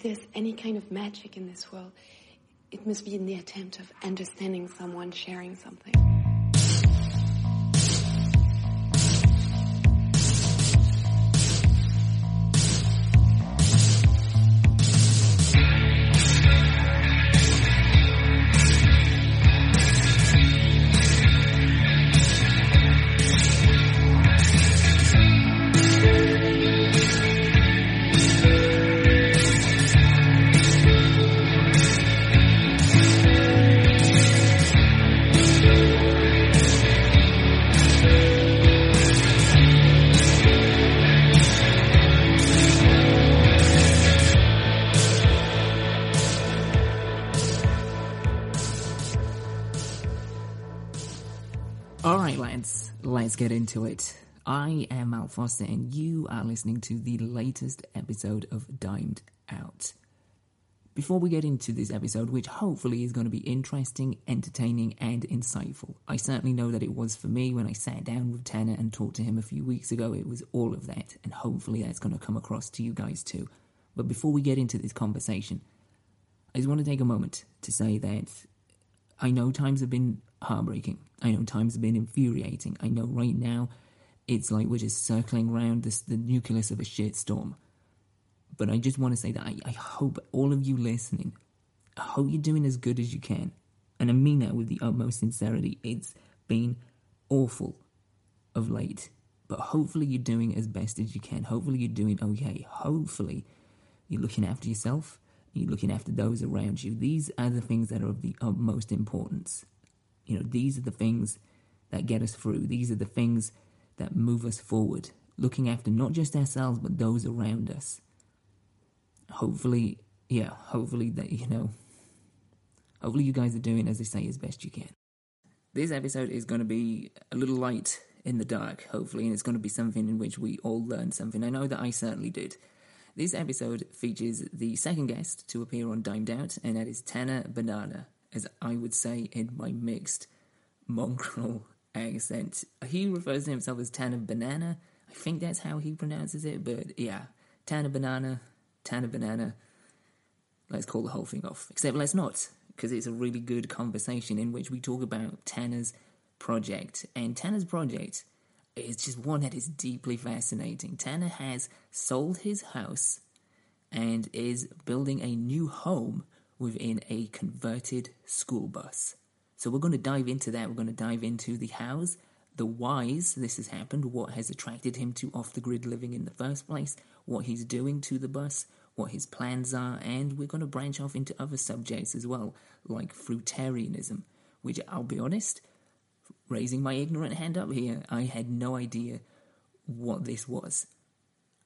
If there's any kind of magic in this world, it must be in the attempt of understanding someone, sharing something. Let's get into it. I am Mal Foster, and you are listening to the latest episode of Dimed Out. Before we get into this episode, which hopefully is going to be interesting, entertaining, and insightful, I certainly know that it was for me when I sat down with Tanner and talked to him a few weeks ago. It was all of that, and hopefully that's going to come across to you guys too. But before we get into this conversation, I just want to take a moment to say that I know times have been heartbreaking. I know times have been infuriating. I know right now it's like we're just circling around this, the nucleus of a shitstorm. But I just want to say that I, I hope all of you listening, I hope you're doing as good as you can. And I mean that with the utmost sincerity. It's been awful of late. But hopefully you're doing as best as you can. Hopefully you're doing okay. Hopefully you're looking after yourself. You're looking after those around you. These are the things that are of the utmost importance. You know, these are the things that get us through. These are the things that move us forward. Looking after not just ourselves, but those around us. Hopefully, yeah, hopefully that, you know, hopefully you guys are doing, as they say, as best you can. This episode is going to be a little light in the dark, hopefully, and it's going to be something in which we all learn something. I know that I certainly did. This episode features the second guest to appear on Dimed Out, and that is Tanner Banana, as I would say in my mixed mongrel accent. He refers to himself as Tanner Banana. I think that's how he pronounces it, but yeah, Tanner Banana, Tanner Banana. Let's call the whole thing off. Except let's not, because it's a really good conversation in which we talk about Tanner's project. And Tanner's project is just one that is deeply fascinating. Tanner has sold his house and is building a new home within a converted school bus. So we're going to dive into that. We're going to dive into the hows, the whys this has happened, what has attracted him to off the grid living in the first place, what he's doing to the bus, what his plans are, and we're going to branch off into other subjects as well, like fruitarianism, which I'll be honest, raising my ignorant hand up here, I had no idea what this was.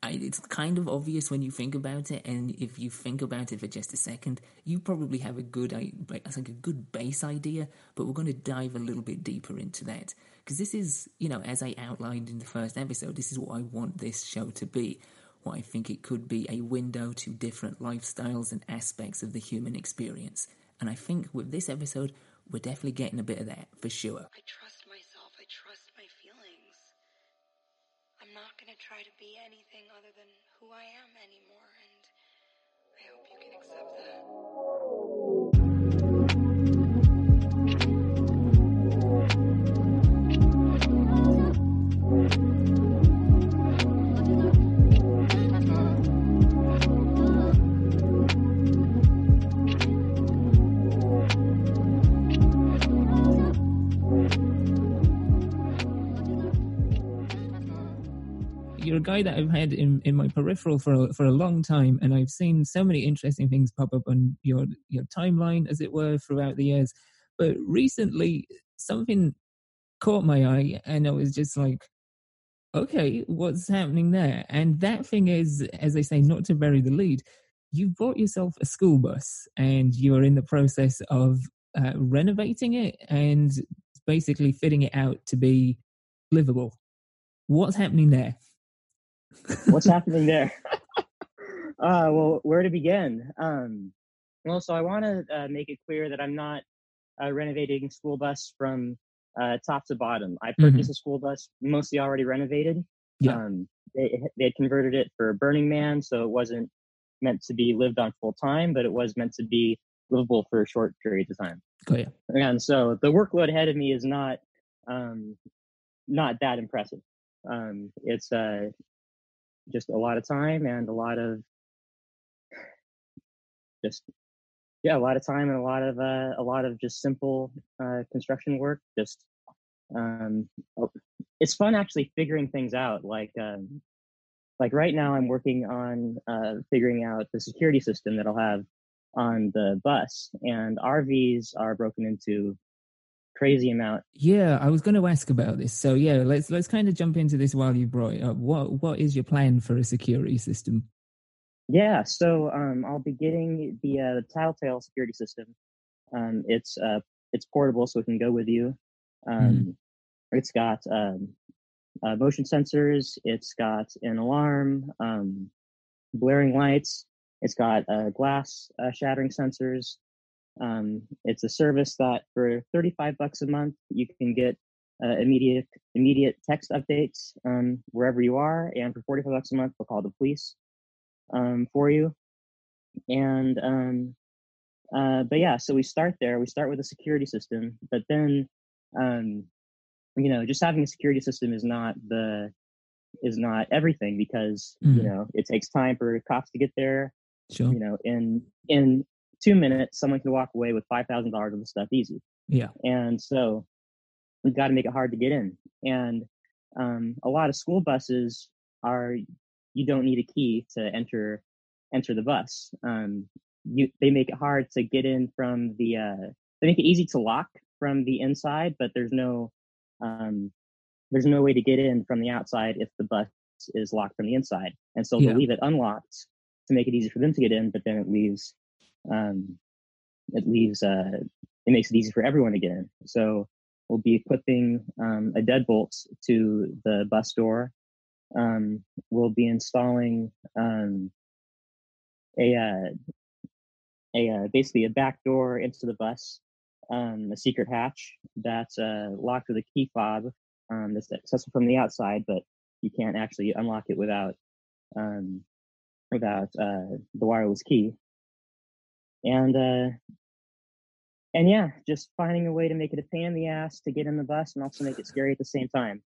I, it's kind of obvious when you think about it, and if you think about it for just a second, you probably have a good, I think, a good base idea. But we're going to dive a little bit deeper into that because this is, you know, as I outlined in the first episode, this is what I want this show to be. What I think it could be a window to different lifestyles and aspects of the human experience. And I think with this episode, we're definitely getting a bit of that for sure. You're a guy that I've had in, in my peripheral for a, for a long time, and I've seen so many interesting things pop up on your your timeline, as it were, throughout the years. But recently, something caught my eye, and I was just like, "Okay, what's happening there?" And that thing is, as they say, not to bury the lead. You bought yourself a school bus, and you are in the process of uh, renovating it and basically fitting it out to be livable. What's happening there? What's happening there? uh, well, where to begin? Um, well, so I want to uh, make it clear that I'm not uh, renovating school bus from uh, top to bottom. I purchased Mhm. a school bus mostly already renovated. Yeah. Um, they they had converted it for Burning Man, so it wasn't meant to be lived on full time, but it was meant to be livable for a short period of time. Oh yeah. And so the workload ahead of me is not um, not that impressive. Um, it's uh, just a lot of time and a lot of just yeah, a lot of time and a lot of uh, a lot of just simple uh, construction work. Just um, oh, it's fun actually figuring things out. Like um, like right now, I'm working on uh, figuring out the security system that I'll have on the bus, and RVs are broken into crazy amount. Yeah, I was going to ask about this. So yeah, let's let's kind of jump into this while you brought it up. What what is your plan for a security system? Yeah, so um, I'll be getting the uh, Tattletale security system. Um, it's uh, it's portable, so it can go with you. Um, mm. It's got um, uh, motion sensors. It's got an alarm, um, blaring lights. It's got uh, glass uh, shattering sensors. Um, it's a service that for 35 bucks a month, you can get uh, immediate immediate text updates um, wherever you are, and for 45 bucks a month, we'll call the police um, for you. And um, uh, but yeah, so we start there. We start with a security system, but then um, you know, just having a security system is not the is not everything because mm. you know it takes time for cops to get there. Sure. You know, in in two minutes, someone can walk away with five thousand dollars of the stuff easy. Yeah. And so we've got to make it hard to get in. And um, a lot of school buses are you don't need a key to enter enter the bus. Um, you they make it hard to get in from the uh, they make it easy to lock from the inside, but there's no um, there's no way to get in from the outside if the bus is locked from the inside. And so yeah. they leave it unlocked to make it easy for them to get in, but then it leaves um, it leaves uh, it makes it easy for everyone to get in. So we'll be equipping um, a deadbolt to the bus door. Um, we'll be installing um, a uh, a uh, basically a back door into the bus um, a secret hatch that's uh, locked with a key fob um, that's accessible from the outside, but you can't actually unlock it without um, without uh, the wireless key. And uh, and yeah, just finding a way to make it a pain in the ass to get in the bus and also make it scary at the same time.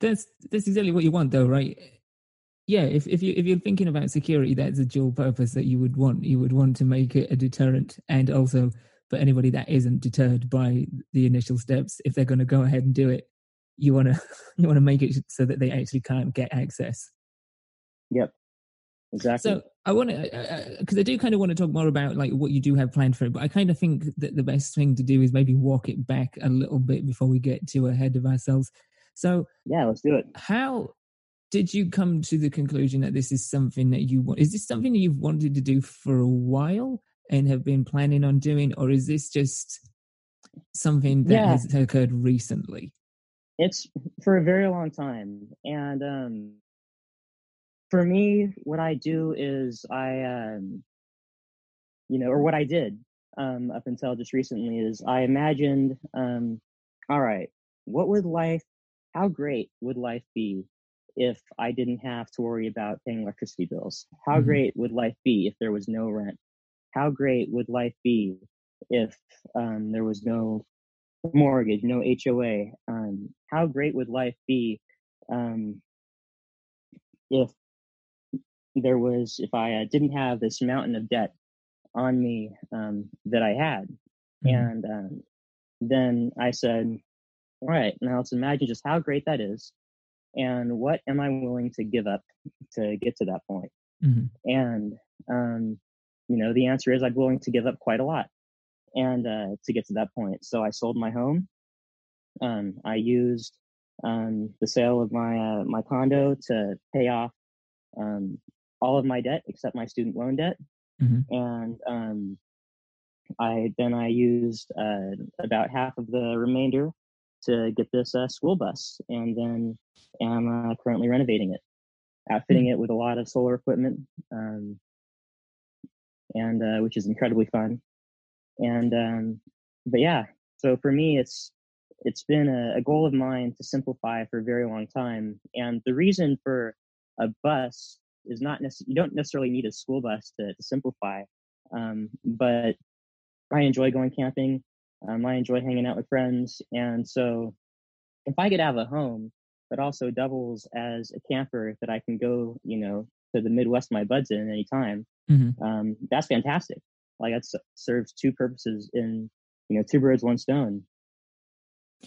That's that's exactly what you want, though, right? Yeah, if if you if you're thinking about security, that's a dual purpose that you would want. You would want to make it a deterrent and also for anybody that isn't deterred by the initial steps, if they're going to go ahead and do it, you want to you want to make it so that they actually can't get access. Yep, exactly. So I want to because I do kind of want to talk more about like what you do have planned for it, but I kind of think that the best thing to do is maybe walk it back a little bit before we get too ahead of ourselves. So yeah, let's do it. How did you come to the conclusion that this is something that you want? Is this something that you've wanted to do for a while? and have been planning on doing, or is this just something that yeah. has occurred recently? It's for a very long time, and um, for me, what I do is I, um, you know, or what I did um, up until just recently is I imagined, um, all right, what would life, how great would life be if I didn't have to worry about paying electricity bills? How mm-hmm. great would life be if there was no rent? how great would life be if um, there was no mortgage, no HOA? Um, how great would life be um, if there was, if I uh, didn't have this mountain of debt on me um, that I had? Mm-hmm. And um, then I said, all right, now let's imagine just how great that is. And what am I willing to give up to get to that point? Mm-hmm. And um, you know, the answer is I'm willing to give up quite a lot and uh, to get to that point. So I sold my home. Um, I used um, the sale of my uh, my condo to pay off um, all of my debt except my student loan debt, mm-hmm. and um, I then I used uh, about half of the remainder to get this uh, school bus, and then am uh, currently renovating it, outfitting mm-hmm. it with a lot of solar equipment, um, and uh, which is incredibly fun. And um, but yeah, so for me, it's it's been a, a, goal of mine to simplify for a very long time. And the reason for a bus is not necessarily, you don't necessarily need a school bus to, to simplify. Um, but I enjoy going camping. Um, I enjoy hanging out with friends. And so if I could have a home that also doubles as a camper that I can go, you know, to the Midwest my buds in any time, mm-hmm. um, that's fantastic. Like that serves two purposes in, you know, two birds, one stone.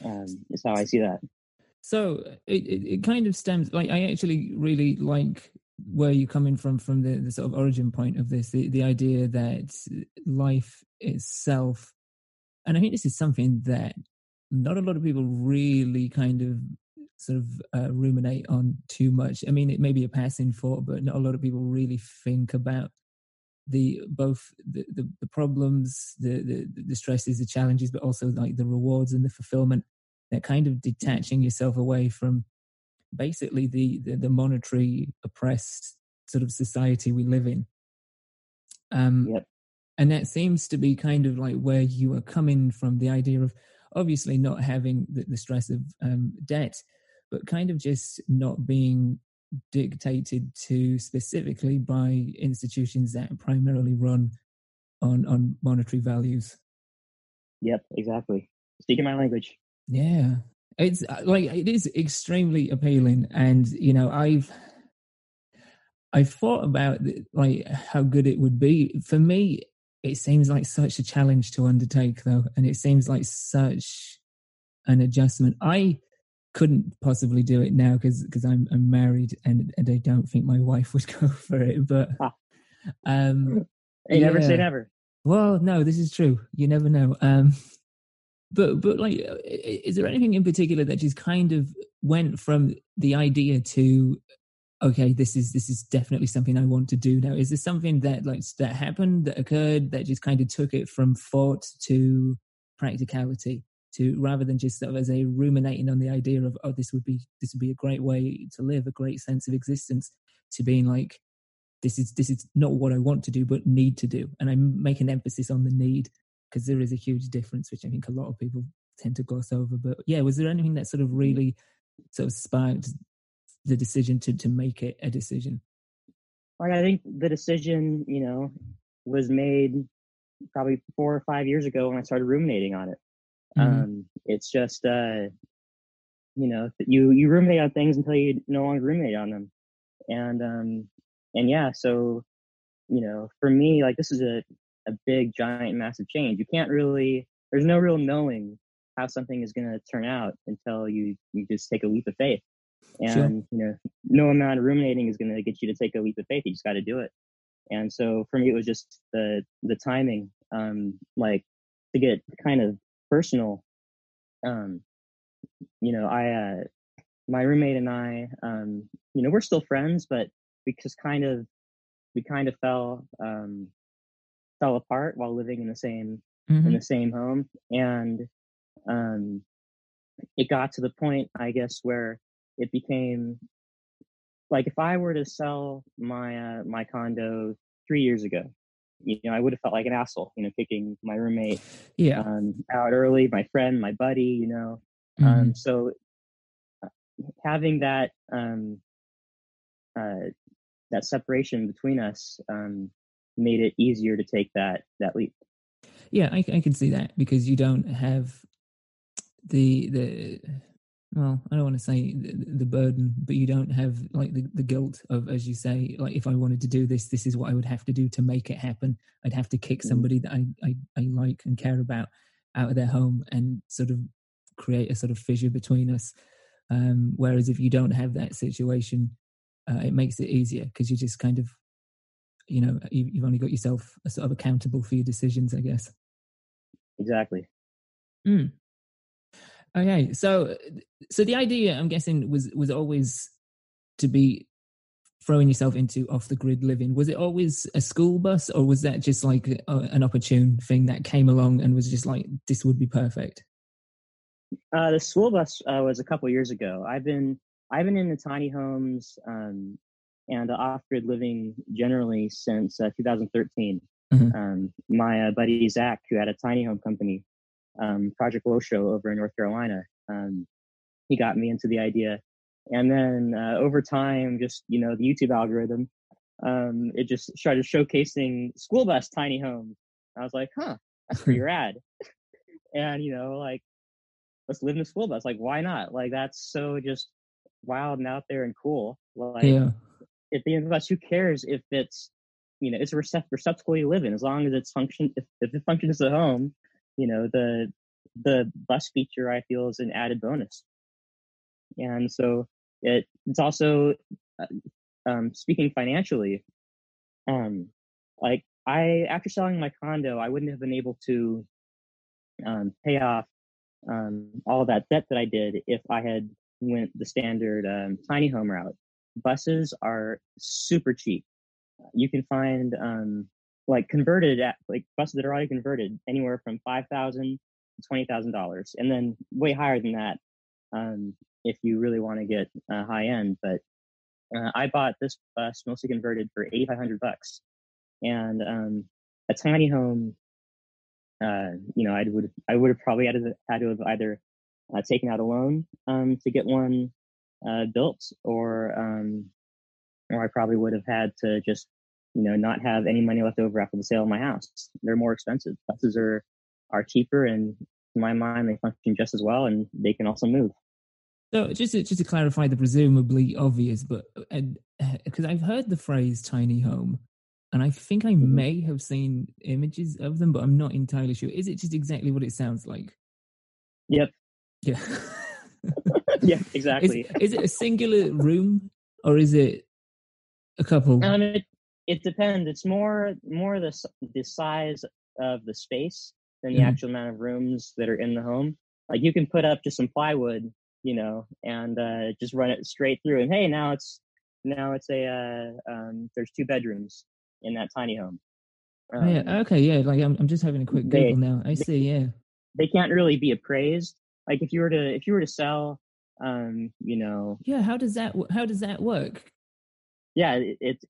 Um, is how I see that. So it, it, it kind of stems like I actually really like where you're coming from from the, the sort of origin point of this the, the idea that life itself and i think this is something that not a lot of people really kind of sort of uh, ruminate on too much. I mean it may be a passing thought but not a lot of people really think about the both the, the, the problems the, the the stresses the challenges but also like the rewards and the fulfillment that kind of detaching yourself away from basically the, the, the monetary oppressed sort of society we live in. Um, yep. And that seems to be kind of like where you are coming from the idea of obviously not having the, the stress of um, debt, but kind of just not being dictated to specifically by institutions that primarily run on on monetary values. Yep, exactly. Speaking my language. Yeah, it's uh, like it is extremely appealing, and you know, I've I've thought about like how good it would be for me. It seems like such a challenge to undertake, though, and it seems like such an adjustment. I couldn't possibly do it now because because I'm I'm married and and I don't think my wife would go for it. But ah. um, you yeah. never say never. Well, no, this is true. You never know. Um, but but like uh, is there anything in particular that just kind of went from the idea to okay this is this is definitely something i want to do now. Is there something that like that happened that occurred that just kind of took it from thought to practicality to rather than just sort of as a ruminating on the idea of oh this would be this would be a great way to live a great sense of existence to being like this is this is not what i want to do but need to do and i make an emphasis on the need because there is a huge difference, which I think a lot of people tend to gloss over. But yeah, was there anything that sort of really sort of sparked the decision to to make it a decision? Like I think the decision, you know, was made probably four or five years ago when I started ruminating on it. Mm-hmm. Um, it's just, uh, you know, you you ruminate on things until you no longer ruminate on them, and um, and yeah, so you know, for me, like this is a a big, giant, massive change. You can't really, there's no real knowing how something is going to turn out until you, you just take a leap of faith. And, sure. you know, no amount of ruminating is going to get you to take a leap of faith. You just got to do it. And so for me, it was just the, the timing, um, like to get kind of personal. Um, you know, I, uh, my roommate and I, um, you know, we're still friends, but we just kind of, we kind of fell, um, fell apart while living in the same mm-hmm. in the same home and um it got to the point i guess where it became like if i were to sell my uh, my condo 3 years ago you know i would have felt like an asshole you know kicking my roommate yeah um, out early my friend my buddy you know um, mm-hmm. um so uh, having that um uh that separation between us um made it easier to take that that leap. Yeah, I, I can see that because you don't have the the well, I don't want to say the, the, burden, but you don't have like the, the guilt of, as you say, like if I wanted to do this, this is what I would have to do to make it happen. I'd have to kick mm. somebody that I, I, I like and care about out of their home and sort of create a sort of fissure between us. Um, whereas if you don't have that situation, uh, it makes it easier because you're just kind of you know you, have only got yourself sort of accountable for your decisions i guess. Exactly. Mm. okay so so the idea i'm guessing was was always to be throwing yourself into off the grid living. Was it always a school bus or was that just like a, an opportune thing that came along and was just like this would be perfect uh, the school bus uh, was a couple years ago. I've been i've been in the tiny homes um, and off-grid living generally since uh, 2013. Mm-hmm. Um, my uh, buddy Zach, who had a tiny home company, um, Project Wosho over in North Carolina, um, he got me into the idea. And then uh, over time, just you know, the YouTube algorithm um, it just started showcasing school bus tiny homes. I was like, huh, that's pretty rad. and you know, like, let's live in a school bus. Like, why not? Like, that's so just wild and out there and cool. Like, yeah. At the end of us, who cares if it's, you know, it's a receptacle you live in, as long as it's function. If, if it functions at home, you know, the the bus feature I feel is an added bonus. And so it it's also uh, um, speaking financially, um, like I after selling my condo, I wouldn't have been able to um, pay off um, all that debt that I did if I had went the standard um, tiny home route. Buses are super cheap. You can find um, like converted at like buses that are already converted anywhere from five thousand to twenty thousand dollars, and then way higher than that um, if you really want to get uh, high end. But uh, I bought this bus mostly converted for eighty five hundred bucks, and um, a tiny home. Uh, you know, I would I would have probably had to, had to have either uh, taken out a loan um, to get one uh, built, or um, or I probably would have had to just you know not have any money left over after the sale of my house. They're more expensive. Buses are are cheaper, and in my mind, they function just as well, and they can also move. So just to, just to clarify the presumably obvious, but because uh, I've heard the phrase "tiny home," and I think I mm-hmm. may have seen images of them, but I'm not entirely sure. Is it just exactly what it sounds like? Yep. Yeah. yeah, exactly. Is, is, it a singular room or is it a couple? Um, it, it depends. It's more more the the size of the space than the mm-hmm. actual amount of rooms that are in the home. Like you can put up just some plywood, you know, and uh, just run it straight through, and hey, now it's now it's a uh, um, there's two bedrooms in that tiny home. Um, oh, yeah. Um, okay. Yeah. Like I'm I'm just having a quick Google they, now. I see. Yeah. They can't really be appraised. Like if you were to if you were to sell, um, you know. Yeah. How does that How does that work? Yeah. It, it's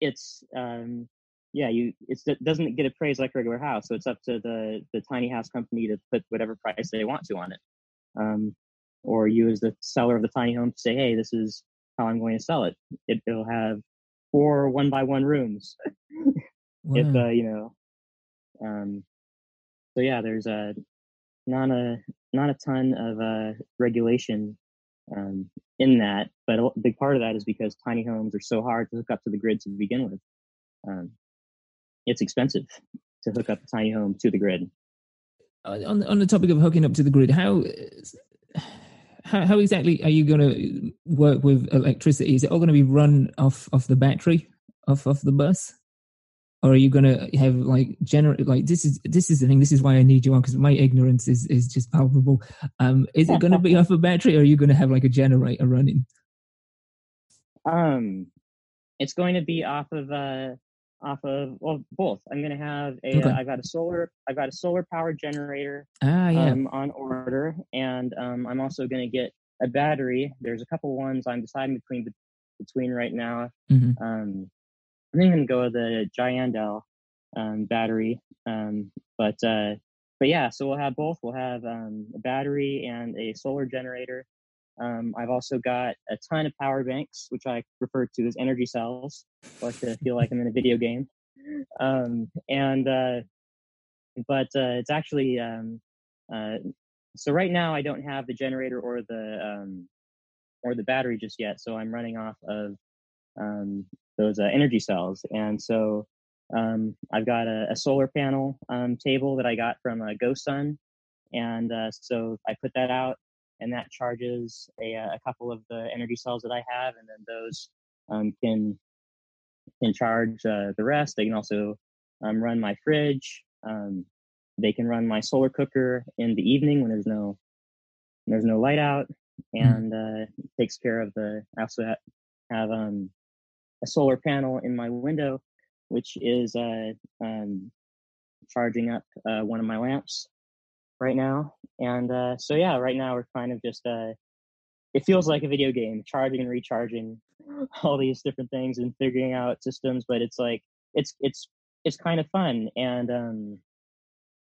it's um yeah, you it doesn't get appraised like a regular house, so it's up to the the tiny house company to put whatever price they want to on it. Um, or you as the seller of the tiny home to say, hey, this is how I'm going to sell it. it will have four one by one rooms. wow. If uh, you know, um, so yeah, there's a not a not a ton of uh, regulation um, in that, but a big part of that is because tiny homes are so hard to hook up to the grid to begin with. Um, it's expensive to hook up a tiny home to the grid. On on the topic of hooking up to the grid, how how, how exactly are you going to work with electricity? Is it all going to be run off off the battery off of the bus, or are you going to have like generate like this is this is the thing. This is why I need you on because my ignorance is is just palpable. Um, is it going to be off a battery, or are you going to have like a generator running? Um, it's going to be off of uh off of well both. I'm going to have a okay. uh, I've got a solar I've got a solar powered generator ah, yeah. um, on order, and um, I'm also going to get a battery. There's a couple ones I'm deciding between between right now. Mm-hmm. Um, I'm to go with the Giandel um, battery, um, but uh, but yeah, so we'll have both. We'll have um, a battery and a solar generator. Um, I've also got a ton of power banks, which I refer to as energy cells. I like to feel like I'm in a video game. Um, and uh, but uh, it's actually um, uh, so right now I don't have the generator or the or the battery just yet. So I'm running off of um, those uh, energy cells, and so um, I've got a, a solar panel table that I got from a uh, GoSun, and uh, so I put that out and that charges a, a couple of the energy cells that I have, and then those um, can can charge uh, the rest. They can also um, run my fridge. Um, they can run my solar cooker in the evening when there's no there's no light out, hmm. and uh, takes care of the. I also have, have um, a solar panel in my window, which is uh, um, charging up uh, one of my lamps right now. And uh, so yeah, right now we're kind of just uh, it feels like a video game, charging and recharging all these different things and figuring out systems. But it's like it's it's it's kind of fun and um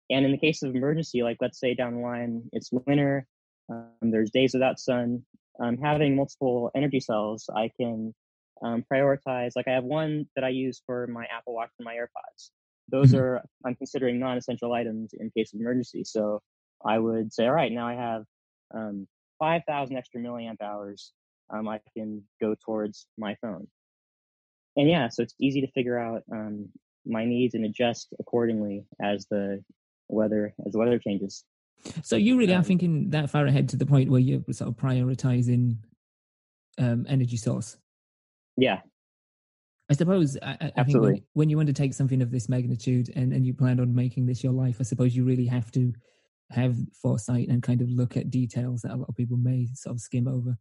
and in the case of emergency, like let's say down the line it's winter, um, there's days without sun. Um, having multiple energy cells, I can um, prioritize. Like I have one that I use for my Apple Watch and my AirPods. Those Mhm. are I'm considering non-essential items in case of emergency. So I would say, all right, now I have um, 5,000 extra milliamp hours. Um, I can go towards my phone. And yeah, so it's easy to figure out um, my needs and adjust accordingly as the weather as the weather changes. So you really are Um, thinking that far ahead to the point where you're sort of prioritizing um, energy source. Yeah, I suppose I, I- think when, when you undertake something of this magnitude and, and you plan on making this your life, I suppose you really have to have foresight and kind of look at details that a lot of people may sort of skim over.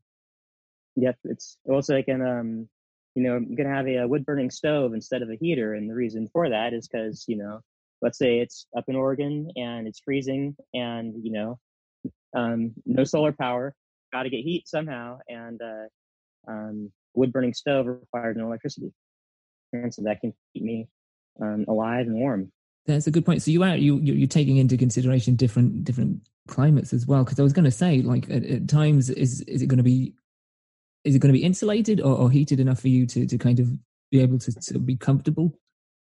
Yep, it's also like an um, you know, I'm gonna have a, wood burning stove instead of a heater, and the reason for that is because you know, let's say it's up in Oregon and it's freezing, and you know, um, no solar power, got to get heat somehow, and uh, um, wood burning stove requires no electricity, and so that can keep me um, alive and warm. That's a good point. So you are you you- you're taking into consideration different different climates as well. Because I was going to say, like at, at times, is is it going to be is it going to be insulated or, or heated enough for you to to kind of be able to, to be comfortable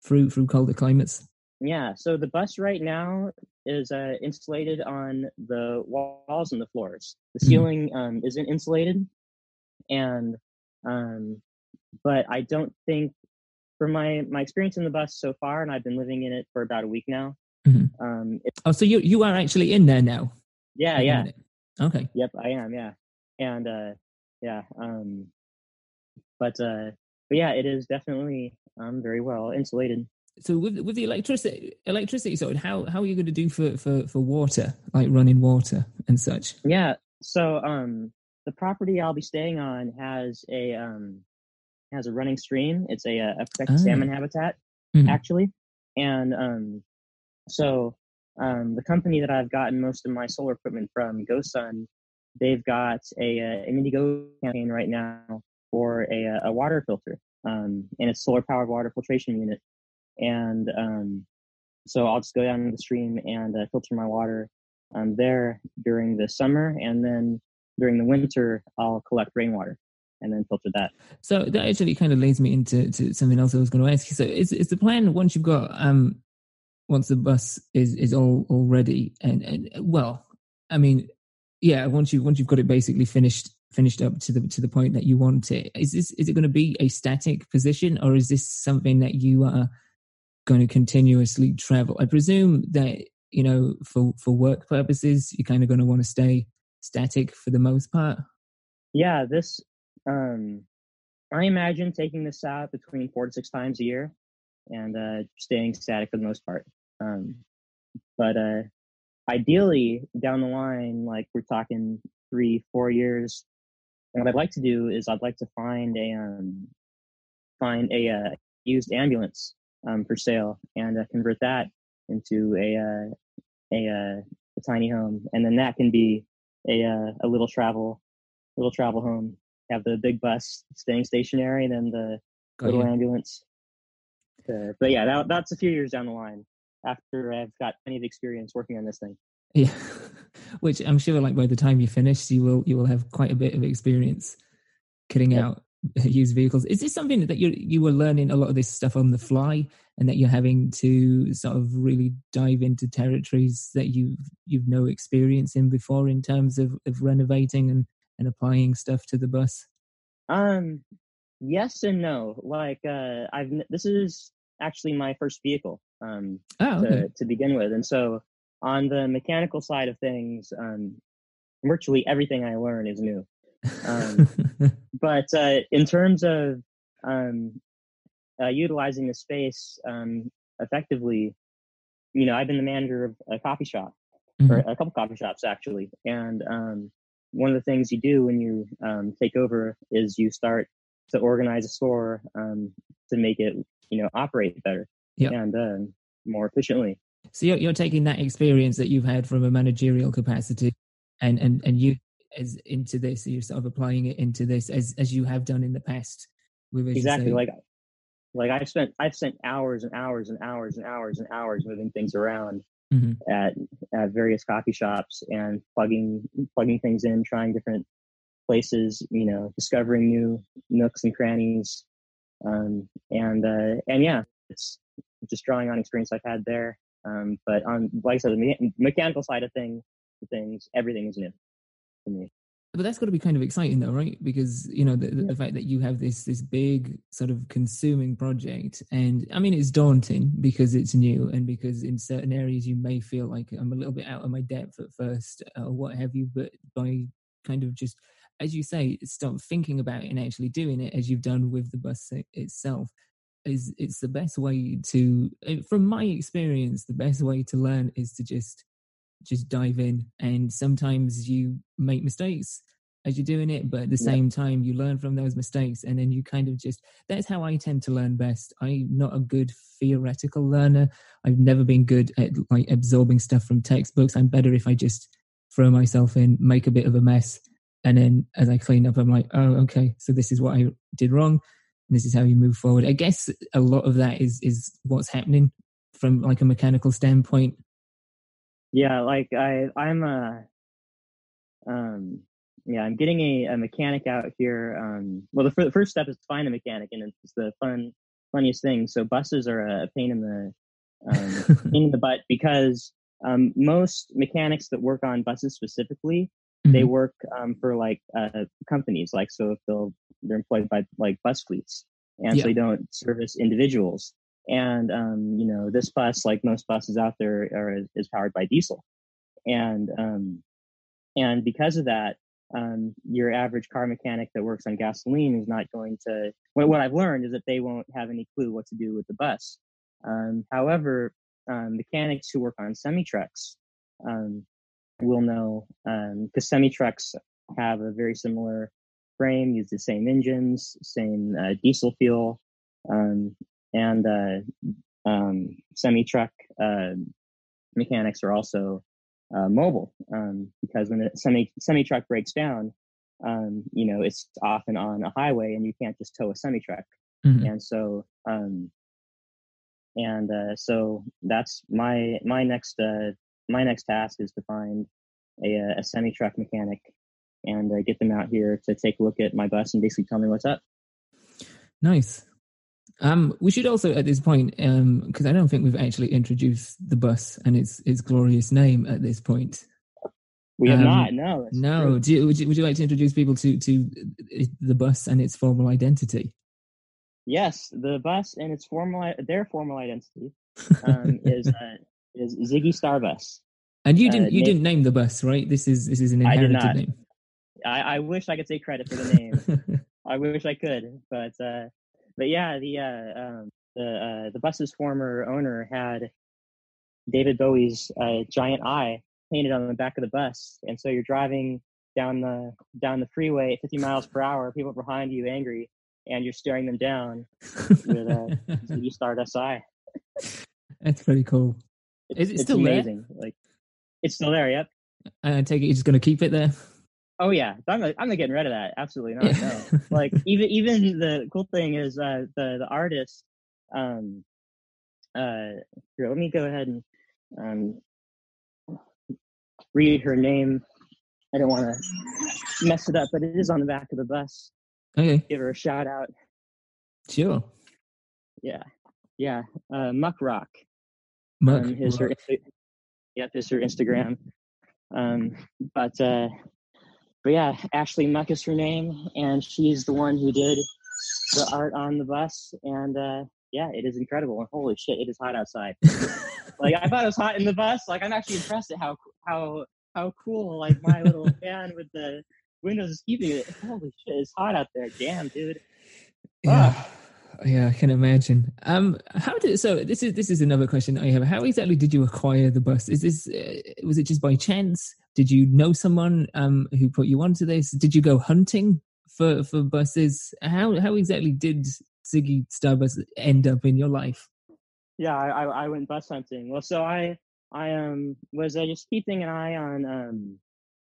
through through colder climates? Yeah, so the bus right now is uh, insulated on the walls and the floors. The Mhm. ceiling um, isn't insulated, and um, but I don't think, from my my experience in the bus so far, and I've been living in it for about a week now. Mhm. Um, Oh, so you you are actually in there now? yeah, yeah. Okay. yep, I am, yeah, and uh, yeah, um, but uh, but yeah, it is definitely um very well insulated. So with with the electricity electricity sorted, how how are you going to do for for for water, like running water and such? Yeah. So um the property I'll be staying on has a um has a running stream. It's a, a protected Ah. salmon habitat Mhm. actually. And um so um the company that I've gotten most of my solar equipment from, GoSun, they've got a, uh, an Indiegogo campaign right now for a uh, a water filter. Um and it's a solar powered water filtration unit. And um so I'll just go down the stream and uh, filter my water um, there during the summer, and then during the winter, I'll collect rainwater and then filter that. So that actually kind of leads me into to something else I was going to ask you. So is is the plan once you've got um once the bus is is all all ready and and well, I mean, yeah, once you once you've got it basically finished finished up to the to the point that you want it, is this is it going to be a static position or is this something that you are going to continuously travel? I presume that you know for for work purposes, you're kind of going to want to stay static for the most part. Yeah, this um, I imagine taking this out between four to six times a year, and uh, staying static for the most part. Um, but uh, ideally, down the line, like we're talking three, four years, what I'd like to do is I'd like to find a um, find a uh, used ambulance um, for sale and uh, convert that into a uh, a, uh, a tiny home, and then that can be a uh, a little travel little travel home. Have the big bus staying stationary, and then the Got little you. ambulance. But yeah, that, that's a few years down the line after I've got plenty of experience working on this thing. Yeah, which I'm sure, like by the time you finish, you will you will have quite a bit of experience kitting Yep. out used vehicles. Is this something that you you were learning a lot of this stuff on the fly, and that you're having to sort of really dive into territories that you've you've no experience in before in terms of, of renovating and and applying stuff to the bus? Um, yes and no. Like uh, I've this is actually my first vehicle um, Oh, to, to begin with, and so on the mechanical side of things, um, virtually everything I learn is new. Um, but uh, in terms of um, uh, utilizing the space um, effectively, you know, I've been the manager of a coffee shop or Mhm. a couple coffee shops actually, and um, one of the things you do when you um, take over is you start to organize a store um, to make it, you know, operate better Yep. and um, more efficiently. So you're, you're taking that experience that you've had from a managerial capacity and, and, and you as into this, you're sort of applying it into this as, as you have done in the past. With, exactly like like I've spent I've spent hours and hours and hours and hours and hours moving things around Mhm. at at various coffee shops and plugging plugging things in, trying different places, you know, discovering new nooks and crannies. Um, and, uh, and yeah, it's just drawing on experience I've had there. Um, but on, like I said, the me- mechanical side of thing, things, everything is new for me. But that's got to be kind of exciting, though, right? Because you know the, the, the fact that you have this this big sort of consuming project, and I mean it's daunting because it's new, and because in certain areas you may feel like I'm a little bit out of my depth at first, or what have you. But by kind of just as you say, start thinking about it and actually doing it as you've done with the bus itself is it's the best way to eh, from my experience the best way to learn is to just just dive in and sometimes you make mistakes as you're doing it but at the yeah. same time you learn from those mistakes and then you kind of just that's how i tend to learn best. I'm not a good theoretical learner. I've never been good at like absorbing stuff from textbooks. I'm better if i just throw myself in make a bit of a mess and then as i clean up i'm like oh okay so this is what i did wrong and this is how you move forward. I guess a lot of that is is what's happening from like a mechanical standpoint yeah like i i'm a um yeah i'm getting a, a mechanic out here um well the, the first step is to find a mechanic and it's the fun funniest thing so buses are a pain in the um, pain in the butt because um, most mechanics that work on buses specifically mm-hmm. they work um, for like uh, companies like so if they'll they're employed by like bus fleets and yeah. so they don't service individuals and um, you know this bus like most buses out there are is powered by diesel. And um, and because of that um, your average car mechanic that works on gasoline is not going to what, what i've learned is that they won't have any clue what to do with the bus. Um, however um, mechanics who work on semi trucks um, will know because semi trucks have a very similar frame, use the same engines, same uh, diesel fuel, um, and uh, um, semi truck uh, mechanics are also uh, mobile um, because when a semi semi truck breaks down, um, you know it's often on a highway and you can't just tow a semi truck, mm-hmm. and so um, and uh, so that's my my next uh, my next task is to find a, a semi truck mechanic and uh, get them out here to take a look at my bus and basically tell me what's up. Nice. Um, we should also at this point, because um, I don't think we've actually introduced the bus and its its glorious name at this point. We have um, not. No. No. Do you, would you would you like to introduce people to to the bus and its formal identity? Yes, the bus and its formal their formal identity um, is uh, is Ziggy Starbus. And you didn't uh, you name, didn't name the bus, right? This is this is an inherited name. I, I wish I could take credit for the name. I wish I could, but uh, but yeah, the uh, um, the uh, the bus's former owner had David Bowie's uh, giant eye painted on the back of the bus, and so you're driving down the down the freeway at 50 miles per hour. People behind you angry, and you're staring them down with a Ziggy Stardust eye. That's pretty cool. It's, Is it still amazing? There? Like it's still there. Yep. I take it you're just going to keep it there. Oh yeah, I'm not, I'm not getting rid of that. Absolutely not. No. like even even the cool thing is uh, the the artist. Um, uh, here, let me go ahead and um, read her name. I don't want to mess it up, but it is on the back of the bus. Okay. Give her a shout out. Sure. Yeah, yeah. Uh, Muck Rock. Muck. Um, is her. Yep, is her Instagram. Um, but uh, but yeah, Ashley Muck is her name, and she's the one who did the art on the bus. And uh, yeah, it is incredible. And holy shit, it is hot outside. like I thought it was hot in the bus. Like I'm actually impressed at how how how cool like my little fan with the windows is keeping it. Holy shit, it's hot out there. Damn, dude. Yeah. Yeah, I can imagine. Um, how did so? This is this is another question I have. How exactly did you acquire the bus? Is this uh, was it just by chance? Did you know someone um, who put you onto this? Did you go hunting for for buses? How how exactly did Ziggy Starbus end up in your life? Yeah, I, I went bus hunting. Well, so I I um was uh, just keeping an eye on um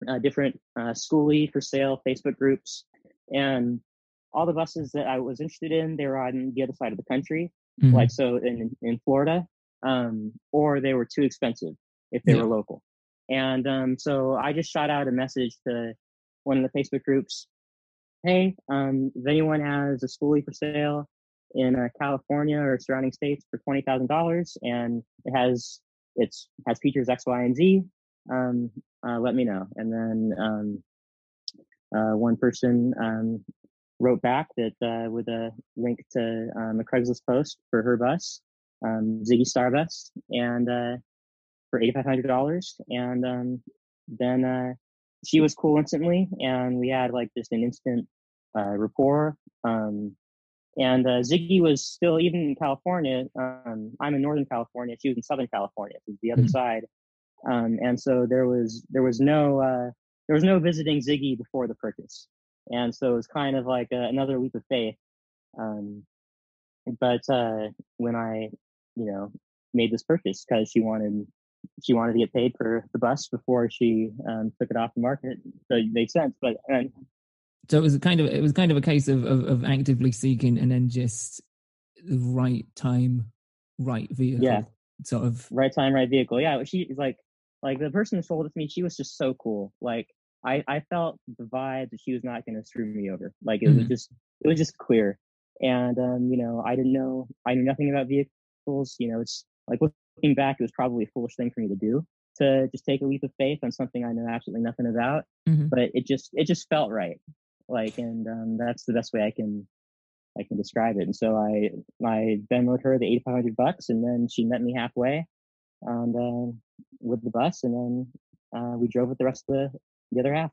uh, different uh, schoolie for sale Facebook groups, and all the buses that I was interested in, they were on the other side of the country, mm-hmm. like so in in Florida, um, or they were too expensive if they yeah. were local. And um, so I just shot out a message to one of the Facebook groups, "Hey, um, if anyone has a schoolie for sale in uh, California or surrounding states for twenty thousand dollars, and it has it's has features X, Y, and Z, um, uh, let me know." And then um, uh, one person um, wrote back that uh, with a link to um, a Craigslist post for her bus, um, Ziggy Star bus, and uh, for eighty five hundred dollars. And um, then uh, she was cool instantly, and we had like just an instant uh, rapport. Um, and uh, Ziggy was still even in California. Um, I'm in Northern California. She was in Southern California, so the other mm-hmm. side. Um, and so there was there was no uh, there was no visiting Ziggy before the purchase, and so it was kind of like a, another leap of faith. Um, but uh, when I, you know, made this purchase because she wanted she wanted to get paid for the bus before she um, took it off the market, so it made sense. But um, so it was kind of it was kind of a case of, of, of actively seeking and then just the right time, right vehicle. Yeah, sort of right time, right vehicle. Yeah, she's like like the person who sold it to me. She was just so cool. Like I, I felt the vibe that she was not going to screw me over. Like it mm-hmm. was just, it was just clear. And, um, you know, I didn't know, I knew nothing about vehicles. You know, it's like looking back, it was probably a foolish thing for me to do to just take a leap of faith on something I know absolutely nothing about. Mm-hmm. But it just, it just felt right. Like, and, um, that's the best way I can, I can describe it. And so I, I Venmoed her the 8,500 bucks and then she met me halfway and, uh, with the bus and then, uh, we drove with the rest of the, the other half.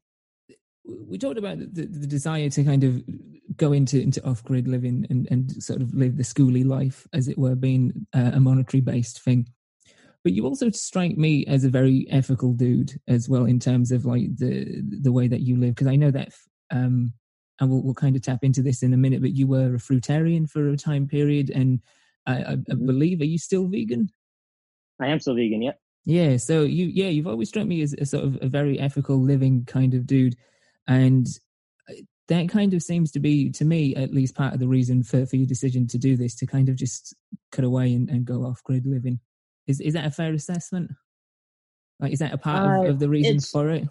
We talked about the, the desire to kind of go into into off grid living and, and sort of live the schoolie life, as it were, being a monetary based thing. But you also strike me as a very ethical dude as well in terms of like the the way that you live, because I know that um, and we'll, we'll kind of tap into this in a minute. But you were a fruitarian for a time period, and I, I, I mm-hmm. believe are you still vegan? I am still vegan. yeah Yeah, so you yeah, you've always struck me as a sort of a very ethical living kind of dude. And uh, that kind of seems to be to me at least part of the reason for, for your decision to do this, to kind of just cut away and, and go off grid living. Is is that a fair assessment? Like is that a part uh, of, of, the reason for it?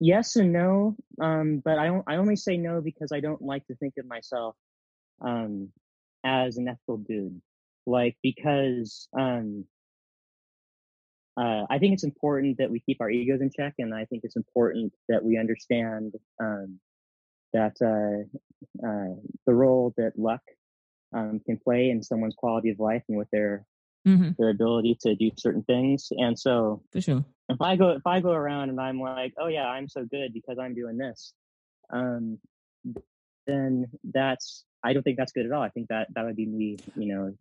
Yes and no. Um, but I don't I only say no because I don't like to think of myself um as an ethical dude. Like because um uh, I think it's important that we keep our egos in check, and I think it's important that we understand um, that uh, uh, the role that luck um, can play in someone's quality of life and with their mm-hmm. their ability to do certain things. And so, for sure, if I go if I go around and I'm like, oh yeah, I'm so good because I'm doing this, um, then that's I don't think that's good at all. I think that that would be me, you know.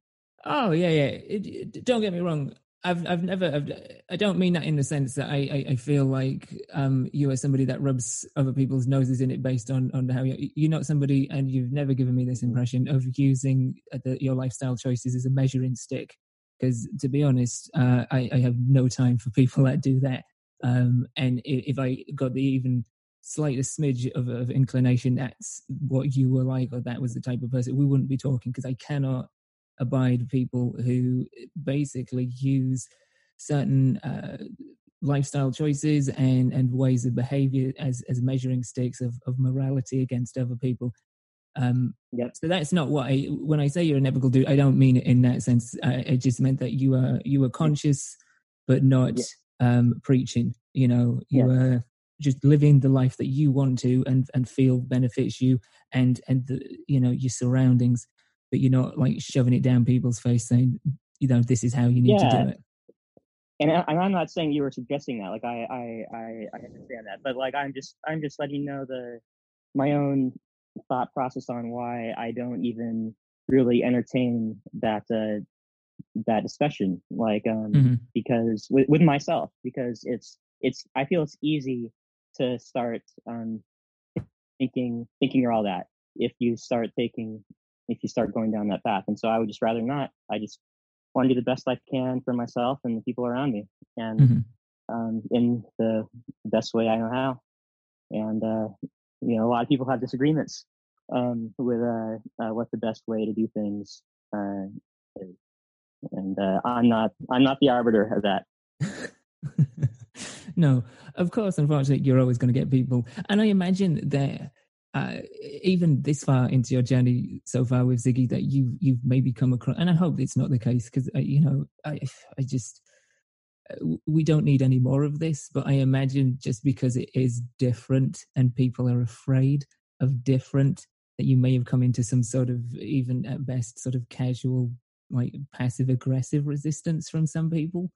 Oh yeah, yeah. It, it, don't get me wrong. I've I've never I've, I do not mean that in the sense that I, I, I feel like um, you are somebody that rubs other people's noses in it based on on how you, you're not somebody and you've never given me this impression of using the, your lifestyle choices as a measuring stick because to be honest uh, I, I have no time for people that do that um, and if, I got the even slightest smidge of, of inclination that's what you were like or that was the type of person we wouldn't be talking because I cannot abide people who basically use certain uh, lifestyle choices and, and ways of behavior as, as measuring sticks of, of morality against other people. Um, yep. So that's not what I, when I say you're an ethical dude, I don't mean it in that sense. I, it just meant that you are, you were conscious, but not um, preaching, you know, you were just living the life that you want to and, and feel benefits you and, and the, you know, your surroundings but you're not like shoving it down people's face saying, you know, this is how you need yeah. to do it. And, I, am not saying you were suggesting that. Like I, I, I, I understand that, but like I'm just, I'm just letting you know the my own thought process on why I don't even really entertain that uh, that discussion. Like, um, mm-hmm. because with, with myself, because it's it's I feel it's easy to start um thinking thinking you're all that if you start taking if you start going down that path. And so I would just rather not. I just want to do the best I can for myself and the people around me, and mm-hmm. um, in the best way I know how. And uh, you know, a lot of people have disagreements um, with uh, uh, what the best way to do things uh, is. And uh, I'm not. I'm not the arbiter of that. no, of course, unfortunately, you're always going to get people. And I imagine that uh, even this far into your journey so far with Ziggy, that you you've maybe come across, and I hope it's not the case because uh, you know I I just we don't need any more of this. But I imagine just because it is different and people are afraid of different, that you may have come into some sort of even at best sort of casual like passive aggressive resistance from some people.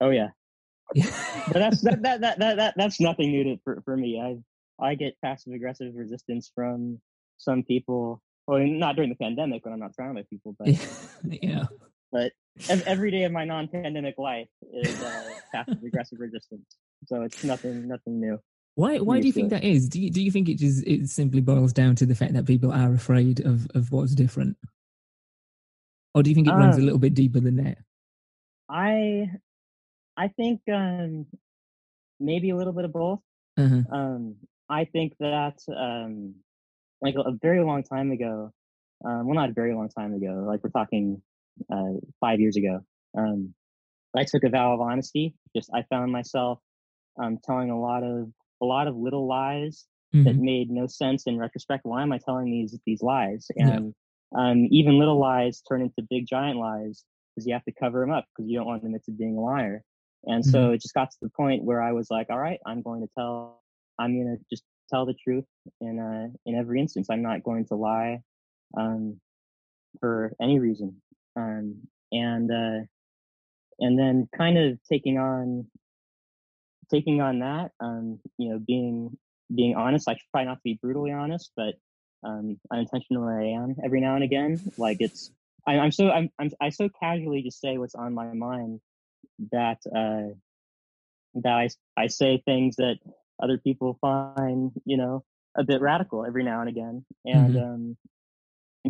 Oh yeah, but that's that, that that that that that's nothing new to, for for me. I I get passive aggressive resistance from some people. Well, not during the pandemic when I'm not surrounded by people, but yeah. But every day of my non-pandemic life is uh, passive aggressive resistance. So it's nothing nothing new. Why why do you think that is? Do you do you think it just it simply boils down to the fact that people are afraid of of what's different? Or do you think it runs a um little bit deeper than that? I I think um, maybe a little bit of both. Uh-huh. Um, I think that um, like a, very long time ago, um, well, not a very long time ago, like we're talking uh, five years ago, um, I took a vow of honesty. Just I found myself um, telling a lot of a lot of little lies mm-hmm. that made no sense in retrospect. Why am I telling these these lies? And yeah. um, even little lies turn into big giant lies because you have to cover them up because you don't want to admit to being a liar. And so mm-hmm. it just got to the point where I was like, all right, I'm going to tell, I'm going to just tell the truth in, uh, in every instance. I'm not going to lie, um, for any reason. Um, and, uh, and then kind of taking on, taking on that, um, you know, being, being honest. I try not to be brutally honest, but, um, unintentionally I am every now and again. Like it's, I, am so, I'm, I'm, I so casually just say what's on my mind that uh, that I I say things that other people find you know a bit radical every now and again. And mm-hmm. um,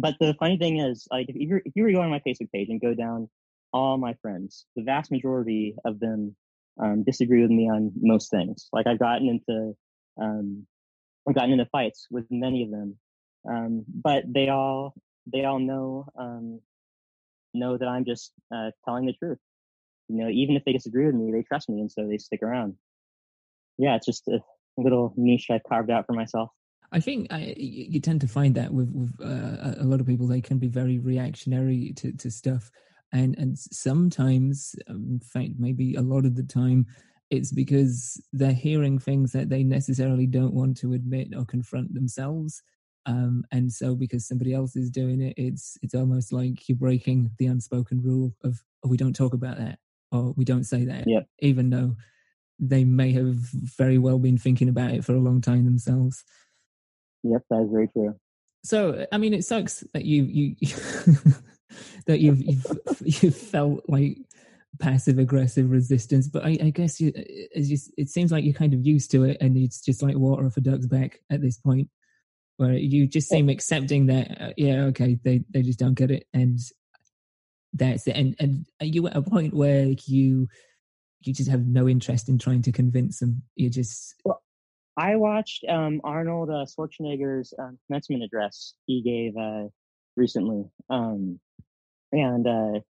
but the funny thing is, like if you if you were to go on my Facebook page and go down all my friends, the vast majority of them um, disagree with me on most things. Like I've gotten into um, I've gotten into fights with many of them, um, but they all they all know um, know that I'm just uh, telling the truth you know, even if they disagree with me, they trust me, and so they stick around. Yeah, it's just a little niche I've carved out for myself. I think I, you tend to find that with, with uh, a lot of people, they can be very reactionary to, to stuff, and and sometimes, um, in fact, maybe a lot of the time, it's because they're hearing things that they necessarily don't want to admit or confront themselves. Um, and so because somebody else is doing it, it's it's almost like you're breaking the unspoken rule of oh, we don't talk about that or we don't say that, yep. even though they may have very well been thinking about it for a long time themselves. Yep, that is very true. So, I mean, it sucks that you you that you've, you've you've felt like passive aggressive resistance, but I, I guess you, just, it seems like you're kind of used to it, and it's just like water off a duck's back at this point, where you just seem accepting that, uh, yeah, okay, they they just don't get it, and that's it. And and are you at a point where you you just have no interest in trying to convince them? You just well, I watched um, Arnold uh, Schwarzenegger's um, commencement address he gave uh, recently, um, and uh,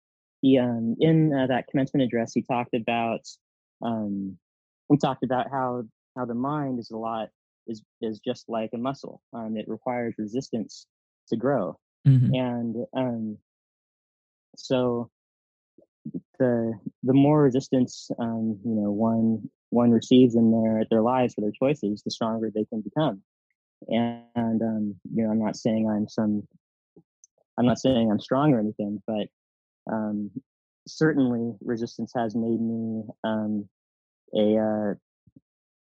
he um, in uh, that commencement address he talked about um, we talked about how how the mind is a lot is is just like a muscle. Um, it requires resistance to grow, mm-hmm. and um, so the the more resistance um, you know one one receives in their their lives for their choices, the stronger they can become. And, and um, you know, I'm not saying I'm some, I'm not saying I'm strong or anything, but um, certainly resistance has made me um, a uh,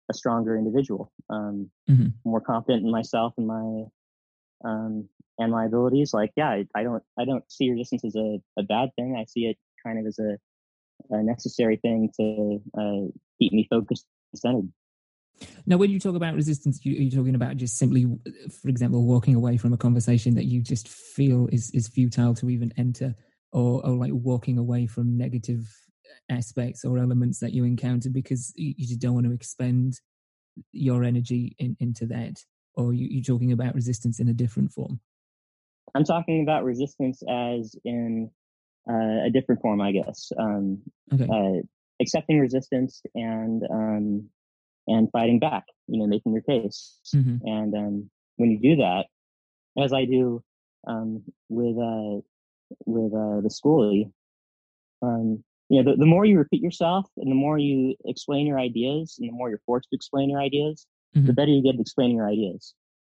a stronger individual, um, mm-hmm. more confident in myself and my um, and my abilities. Like, yeah, I, I don't I don't see resistance as a, a bad thing. I see it kind of as a, a necessary thing to uh, keep me focused and centered. Now, when you talk about resistance, you, are you talking about just simply, for example, walking away from a conversation that you just feel is, is futile to even enter, or, or like walking away from negative aspects or elements that you encounter because you, just don't want to expend your energy in, into that? Or you, you're talking about resistance in a different form? I'm talking about resistance as in uh, a different form, I guess. Um, okay. Uh, accepting resistance and um, and fighting back. You know, making your case. Mhm. And um, when you do that, as I do um, with uh, with uh, the schoolie, um, you know, the, the more you repeat yourself and the more you explain your ideas and the more you're forced to explain your ideas, the Mhm. better you get at explaining your ideas.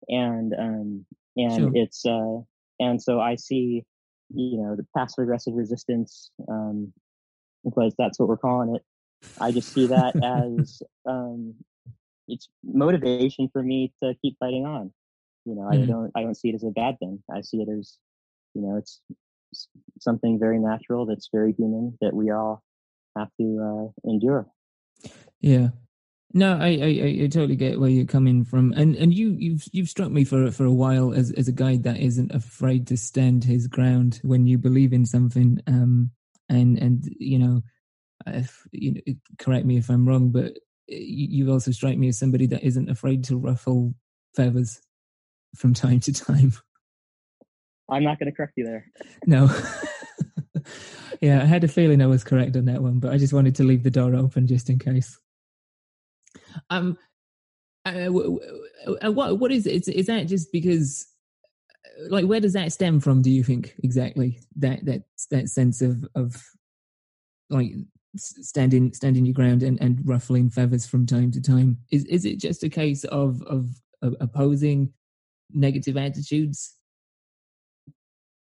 And um, and Sure. it's uh, and so I see, you know, the passive aggressive resistance, um, because that's what we're calling it. I just see that as um, it's motivation for me to keep fighting on. You know, I Mhm. don't I don't see it as a bad thing. I see it as, you know, it's, it's something very natural that's very human that we all have to uh, endure. Yeah. No, I, I, I- totally get where you're coming from, and and you you've you've struck me for for a while as as a guy that isn't afraid to stand his ground when you believe in something. Um, and and you know, if you know, correct me if I'm wrong, but you, you also strike me as somebody that isn't afraid to ruffle feathers from time to time. I'm not going to correct you there. No. yeah, I had a feeling I was correct on that one, but I just wanted to leave the door open just in case. Um, uh, uh, what what is it? Is, is that just because, uh, like, where does that stem from? Do you think exactly that that that sense of of like standing standing your ground and, and ruffling feathers from time to time? Is is it just a case of of, of opposing negative attitudes?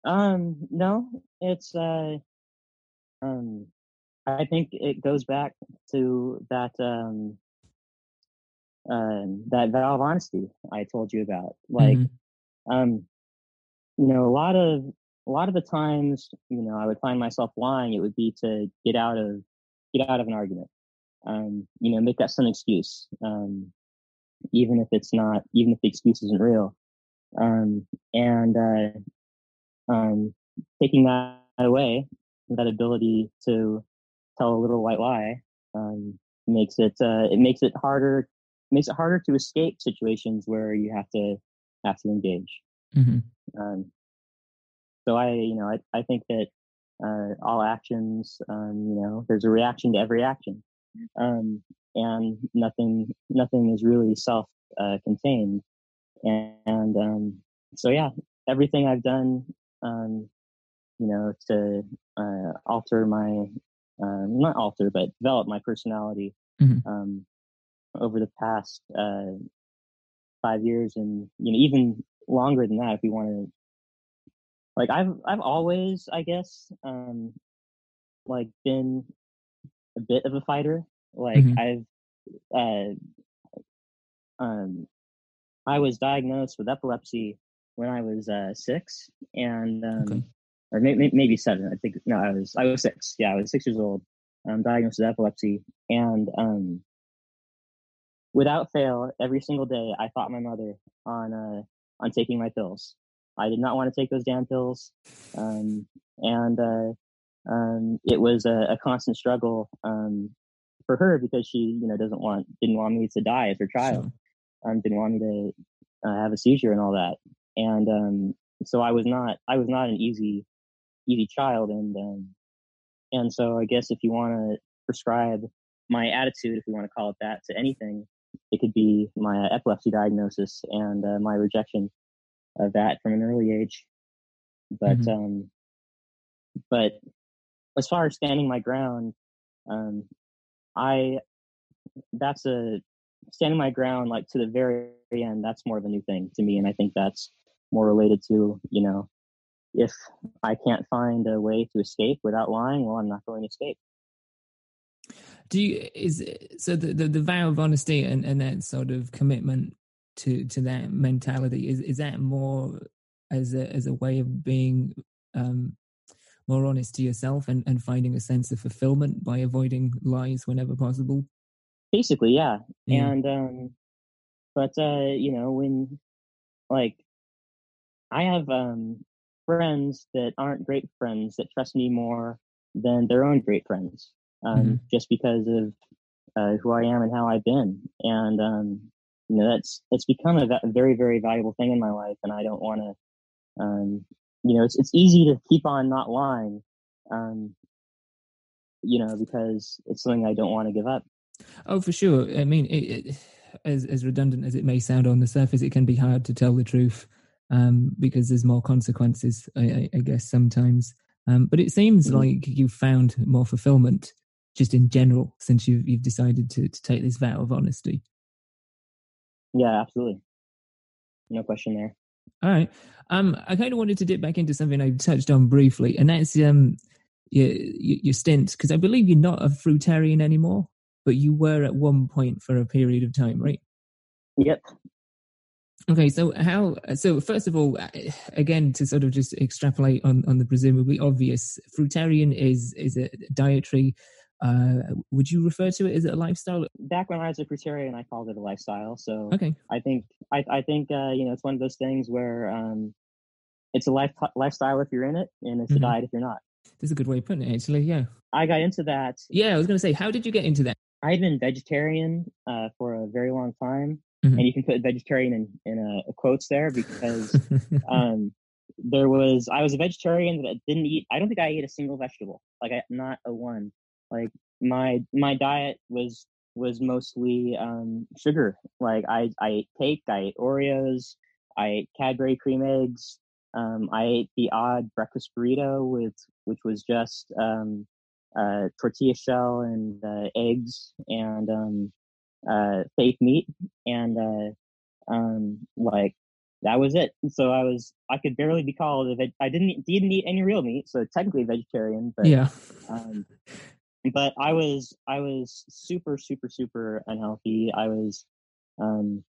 Um, no, it's uh, um, I think it goes back to that um, um, that vow of honesty I told you about. Like, Mhm. um, you know, a lot of a lot of the times, you know, I would find myself lying. It would be to get out of get out of an argument. Um, you know, make that some excuse, um, even if it's not, even if the excuse isn't real. Um, and uh, um, taking that away, that ability to tell a little white lie, um, makes it uh, it makes it harder makes it harder to escape situations where you have to have to engage. Mhm. Um, so I, you know, I, I think that uh, all actions, um, you know, there's a reaction to every action, um, and nothing nothing is really self uh, contained. And, and um, so yeah, everything I've done, um, you know, to uh, alter my um, not alter, but develop my personality Mhm. Over the past uh, five years, and you know, even longer than that, if you want to like I've I've always I guess um like been a bit of a fighter. Like Mhm. I've uh um I was diagnosed with epilepsy when I was uh six and um Okay. or maybe maybe seven. I think no, I was I was six. Yeah, I was six years old. Um, diagnosed with epilepsy, and um, without fail, every single day, I fought my mother on uh, on taking my pills. I did not want to take those damn pills, um, and uh, um, it was a, a constant struggle um, for her because she, you know, doesn't want didn't want me to die as her child Sure. um, didn't want me to uh, have a seizure and all that. And um, so I was not I was not an easy easy child, and um, and so I guess if you want to prescribe my attitude, if we want to call it that, to anything, it could be my epilepsy diagnosis and uh, my rejection of that from an early age. But Mhm. um, but as far as standing my ground, um, I that's a standing my ground like to the very end. That's more of a new thing to me, and I think that's more related to you know if I can't find a way to escape without lying, well, I'm not going to escape. Do you is so the, the the vow of honesty and and that sort of commitment to to that mentality is is that more as a as a way of being um more honest to yourself and and finding a sense of fulfillment by avoiding lies whenever possible Basically, yeah. Yeah. And um, but uh, you know when like I have um friends that aren't great friends that trust me more than their own great friends, um, Mhm. just because of uh, who I am and how I've been, and um, you know that's it's become a, very very valuable thing in my life, and I don't want to, um, you know, it's it's easy to keep on not lying, um, you know, because it's something I don't want to give up. Oh, for sure. I mean, it, it, as as redundant as it may sound on the surface, it can be hard to tell the truth um, because there's more consequences, I, I guess, sometimes. Um, but it seems mm-hmm. like you've found more fulfillment just in general since you've, you've decided to, to take this vow of honesty. Yeah, absolutely. No question there. All right. Um, I kind of wanted to dip back into something I touched on briefly, and that's um, your, your stint, because I believe you're not a fruitarian anymore, but you were at one point for a period of time, right? Yep. Okay, so how? So first of all, uh, again, to sort of just extrapolate on on the presumably obvious, fruitarian is is a dietary. Uh, would you refer to it as a lifestyle? Back when I was a fruitarian, I called it a lifestyle. So okay, I think I I think uh, you know it's one of those things where um, it's a life lifestyle if you're in it, and it's mm-hmm. a diet if you're not. That's a good way of putting it, actually. Yeah, I got into that. Yeah, I was going to say, how did you get into that? I had been vegetarian uh, for a very long time, mm-hmm. and you can put vegetarian in in a, a quotes there because um, there was I was a vegetarian that didn't eat. I don't think I ate a single vegetable, like I, not a one. Like my my diet was was mostly um, sugar. Like I I ate cake, I ate Oreos, I ate Cadbury cream eggs. Um, I ate the odd breakfast burrito with which was just um, uh, tortilla shell and uh, eggs and um, uh, fake meat, and uh, um, like that was it. So I was I could barely be called a veg- I didn't didn't eat any real meat, so technically vegetarian. But yeah, um, but I was I was super super super unhealthy. I was um,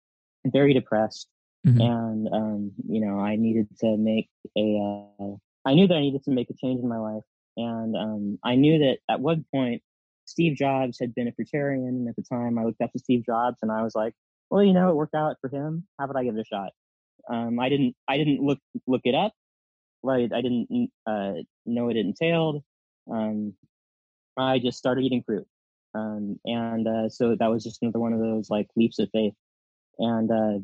very depressed, mm-hmm. and um, you know I needed to make a. Uh, I knew that I needed to make a change in my life, and um, I knew that at one point, Steve Jobs had been a fruitarian. And at the time, I looked up to Steve Jobs and I was like, well, you know, it worked out for him. How about I give it a shot? Um, I didn't, I didn't look, look it up. Right. I didn't uh, know what it entailed. Um, I just started eating fruit. Um, and uh, so that was just another one of those like leaps of faith. And, uh,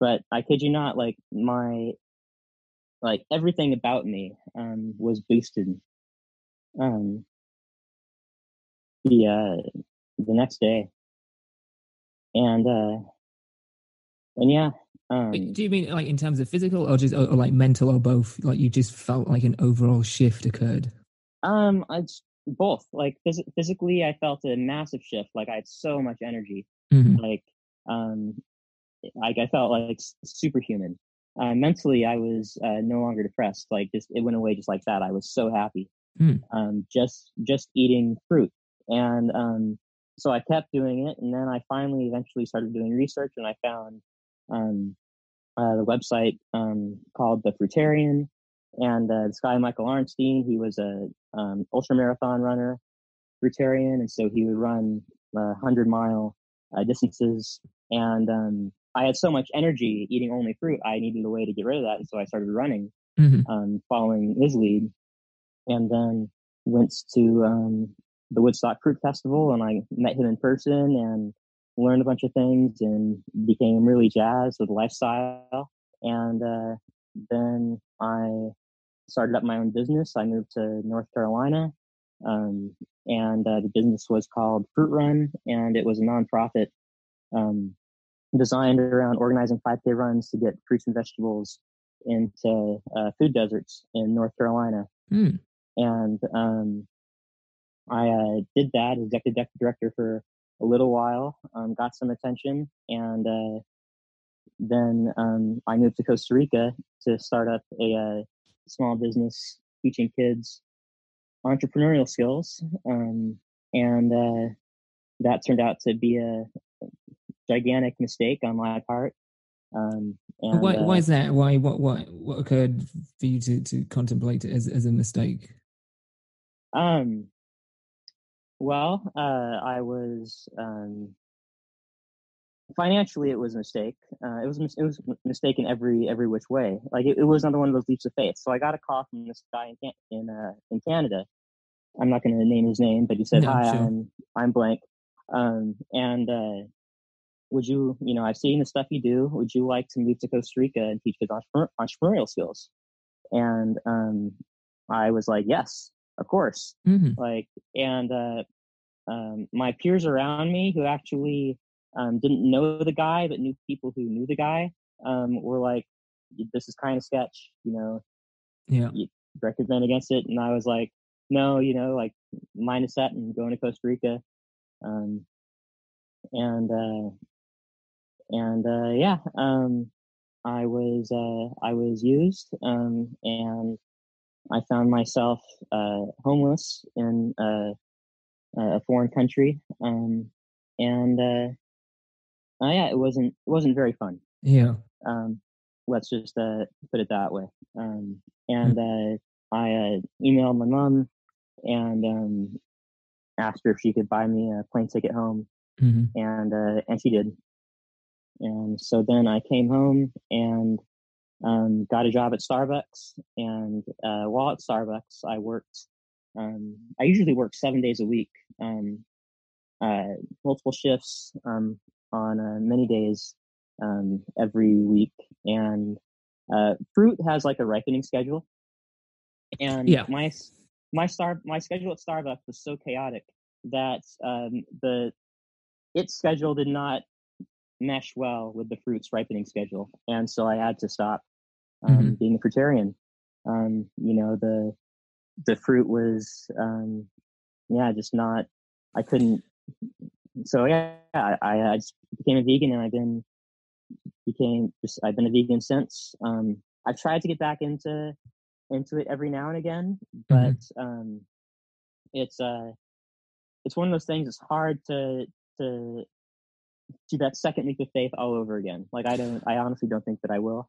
but I kid you not, like my, like everything about me um, was boosted um, the uh, the next day, and uh, and yeah. Um, Do you mean like in terms of physical, or just or, or like mental, or both? Like you just felt like an overall shift occurred. Um, it's both. Like phys- physically, I felt a massive shift. Like I had so much energy. Mm-hmm. Like um, like I felt like superhuman. Uh, mentally, I was uh, no longer depressed. Like just it went away just like that. I was so happy mm. um, just just eating fruit. And um, so I kept doing it, and then I finally eventually started doing research, and I found um, uh, the website um, called the Fruitarian. And uh, this guy Michael Arnstein, he was a um, ultra marathon runner, fruitarian, and so he would run uh, hundred mile uh, distances. And um, I had so much energy eating only fruit, I needed a way to get rid of that, and so I started running, mm-hmm. um, following his lead and then went to um, the Woodstock Fruit Festival and I met him in person and learned a bunch of things and became really jazzed with lifestyle. And uh, then I started up my own business. I moved to North Carolina, um, and uh, the business was called Fruit Run, and it was a nonprofit um, designed around organizing 5K runs to get fruits and vegetables into uh, food deserts in North Carolina. Mm and um, I uh, did that as executive director for a little while, um, got some attention, and uh, then um, I moved to Costa Rica to start up a, a uh, small business teaching kids entrepreneurial skills, um, and uh, that turned out to be a gigantic mistake on my part. Um, and, why, why uh is that? Why what what what occurred for you to to contemplate it as as a mistake? Um, well, uh, I was um, financially it was a mistake. Uh, it was it was a mistake in every every which way. Like it, it, was another one of those leaps of faith. So I got a call from this guy in in uh, in Canada. I'm not going to name his name, but he said, no, "Hi, sure. I'm I'm blank." Um, and uh, would you, you know, I've seen the stuff you do. Would you like to move to Costa Rica and teach kids entrepreneur, entrepreneurial skills? And um, I was like, yes. of course. hmm Like, and uh, um, my peers around me who actually um, didn't know the guy but knew people who knew the guy um, were like, "This is kind of sketch," you know, Yeah. recommend against it. And I was like, "No, you know, like minus that and going to Costa Rica." Um, and uh, and uh, yeah, um, I was uh, I was used, um, and I found myself uh, homeless in uh, a foreign country, um, and uh, uh, yeah, it wasn't it wasn't very fun. Yeah. Um, let's just uh, put it that way. Um, and uh, I uh, emailed my mom and um, asked her if she could buy me a plane ticket home, hmm and uh, and she did. And so then I came home and um, got a job at Starbucks. And uh, while at Starbucks, I worked. Um, I usually work seven days a week, um, uh, multiple shifts um, on uh, many days um, every week. And uh, fruit has like a ripening schedule. And Yeah. my my star my schedule at Starbucks was so chaotic that um, the its schedule did not mesh well with the fruit's ripening schedule, and so I had to stop um, Mhm. being a fruitarian. Um, you know, the the fruit was, um, yeah, just not. I couldn't. So yeah, I, I just became a vegan, and I've been became just I've been a vegan since. Um, I've tried to get back into into it every now and again, but um, it's uh, it's one of those things. It's hard to to do that second leap of faith all over again. Like I don't, I honestly don't think that I will.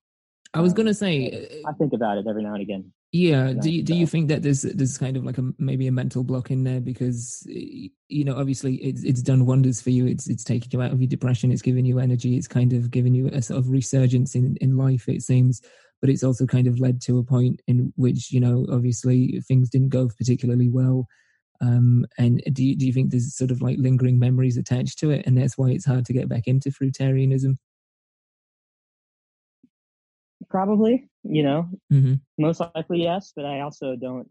I was Um, gonna say, uh, I think about it every now and again. Yeah. Do you, do you think that there's there's kind of like a maybe a mental block in there because you know obviously it's it's done wonders for you. It's it's taken you out of your depression. It's given you energy. It's kind of given you a sort of resurgence in in life. It seems, but it's also kind of led to a point in which you know obviously things didn't go particularly well. Um, and do you do you think there's sort of like lingering memories attached to it, and that's why it's hard to get back into fruitarianism? Probably, you know, hmm most likely yes, but I also don't.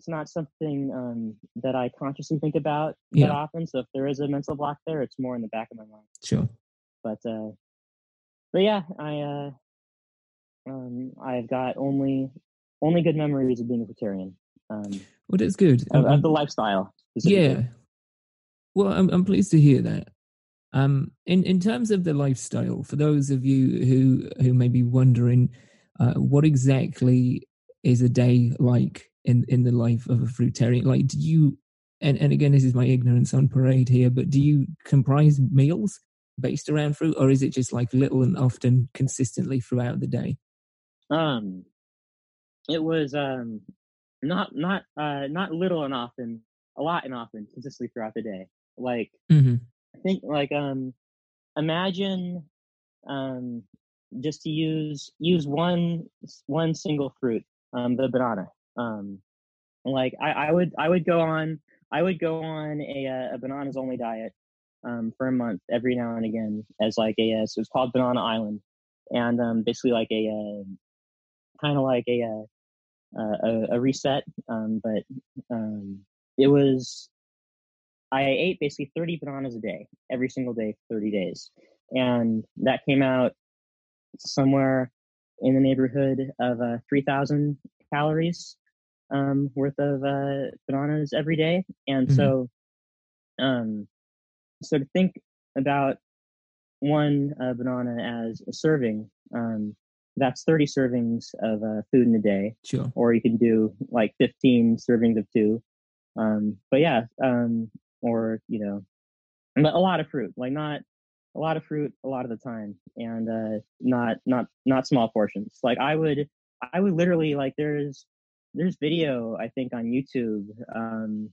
It's not something um, that I consciously think about Yeah. that often. So if there is a mental block there, it's more in the back of my mind. Sure. But uh, but yeah, I uh, um, I've got only only good memories of being a vegetarian. Um, Well, that's good. of, Um, of the lifestyle. Yeah. Well, I'm I'm pleased to hear that. Um, in in terms of the lifestyle, for those of you who who may be wondering, uh, what exactly is a day like in in the life of a fruitarian? Like, do you? And and again, this is my ignorance on parade here, but do you comprise meals based around fruit, or is it just like little and often consistently throughout the day? Um, it was um not not uh not little and often, a lot and often, consistently throughout the day. Like hmm I think like um imagine um just to use use one one single fruit um the banana um like I, I would I would go on I would go on a uh, a bananas only diet um for a month every now and again as like a uh, so it's called Banana Island and um basically like a uh, kind of like a uh, uh, a, a reset um but um it was I ate basically 30 bananas a day, every single day for 30 days. And that came out somewhere in the neighborhood of uh, 3,000 calories um, worth of uh, bananas every day. And Mhm. so, um, so to think about one uh, banana as a serving, um, that's 30 servings of uh, food in a day Sure. or you can do like 15 servings of two. Um, but yeah, um, or you know, but a lot of fruit, like not a lot of fruit a lot of the time, and uh, not not not small portions. Like I would, I would literally like there's there's video I think on YouTube. Um,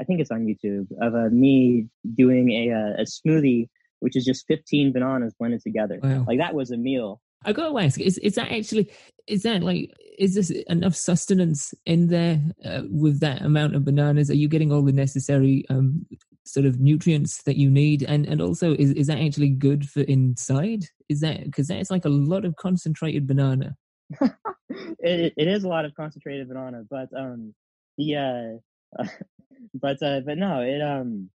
I think it's on YouTube of uh, me doing a a, a smoothie, which is just 15 bananas blended together. Wow. Like that was a meal. I got to ask: is is that actually is that like is this enough sustenance in there uh, with that amount of bananas? Are you getting all the necessary um, sort of nutrients that you need? And and also, is is that actually good for inside? Is that because that's like a lot of concentrated banana? it, it is a lot of concentrated banana, but um, yeah, but uh, but no, it um,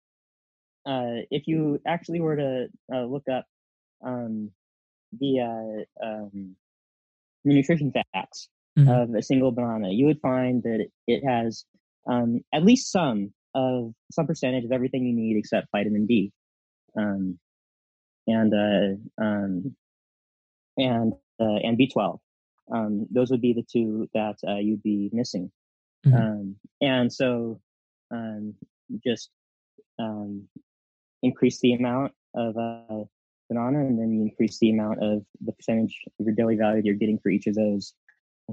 uh, if you actually were to uh, look up um, the uh, um, the nutrition facts mm-hmm. of a single banana, you would find that it has um, at least some of some percentage of everything you need except vitamin D, um, and uh, um, and uh, and B12. Um, those would be the two that uh, you'd be missing. Mm-hmm. Um, and so, um, just um, increase the amount of banana, and then you increase the amount of the percentage of your daily value that you're getting for each of those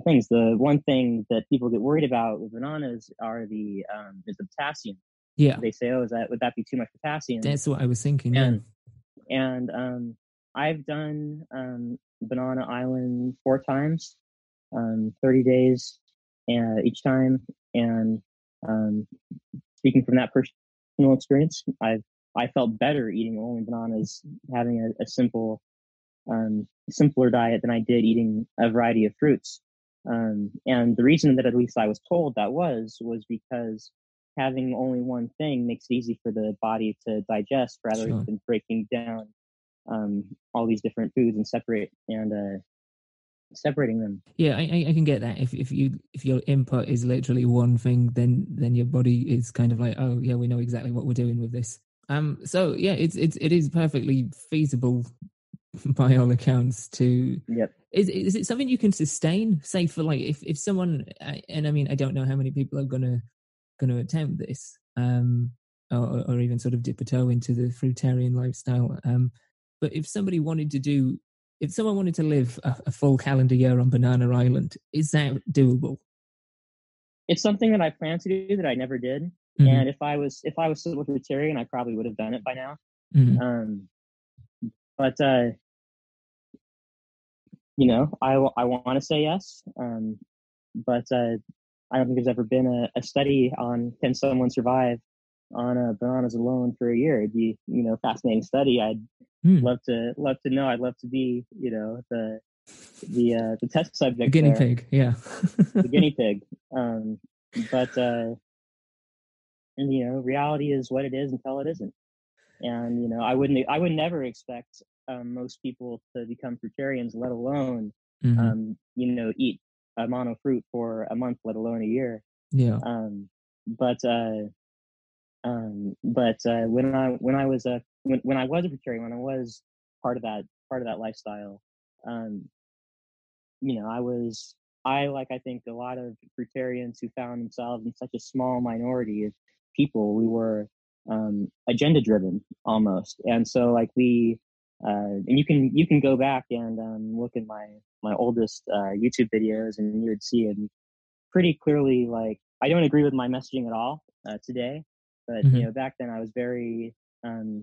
things. The one thing that people get worried about with bananas are the um, is the potassium. Yeah, they say, "Oh, is that would that be too much potassium?" That's what I was thinking. And yeah. and um, I've done um, Banana Island four times, um, thirty days, and uh, each time. And um, speaking from that personal experience, I've I felt better eating only bananas, having a, a simple, um, simpler diet than I did eating a variety of fruits. Um, and the reason that at least I was told that was, was because having only one thing makes it easy for the body to digest rather sure. than breaking down um, all these different foods and separate and uh, separating them. Yeah, I, I can get that. If if you if your input is literally one thing, then then your body is kind of like, oh yeah, we know exactly what we're doing with this. Um. So yeah, it's it's it is perfectly feasible by all accounts to yep is is it something you can sustain? Say for like if if someone and I mean I don't know how many people are gonna gonna attempt this, um, or, or even sort of dip a toe into the fruitarian lifestyle. Um, but if somebody wanted to do, if someone wanted to live a, a full calendar year on Banana Island, is that doable? It's something that I plan to do that I never did. Mm-hmm. And if I was if I was still a fruitarian, I probably would have done it by now. Mm-hmm. Um, but uh, you know, I, I want to say yes, um, but uh, I don't think there's ever been a, a, study on can someone survive on a bananas alone for a year. It'd be, you know, fascinating study. I'd mm. love to love to know. I'd love to be, you know, the the uh, the test subject, the guinea there. pig, yeah, the guinea pig. Um, but uh, and you know, reality is what it is until it isn't. And you know, I wouldn't, I would never expect um, most people to become fruitarians, let alone, mm-hmm. um, you know, eat a mono fruit for a month, let alone a year. Yeah. Um, but, uh, um, but, uh, when I, when I was a, when, when I was a fruitarian, when I was part of that, part of that lifestyle, um, you know, I was, I, like, I think a lot of fruitarians who found themselves in such a small minority people, we were, um, agenda driven almost. And so like we, uh, and you can you can go back and um, look at my my oldest uh, YouTube videos, and you would see it pretty clearly. Like I don't agree with my messaging at all uh, today, but mm-hmm. you know back then I was very, um,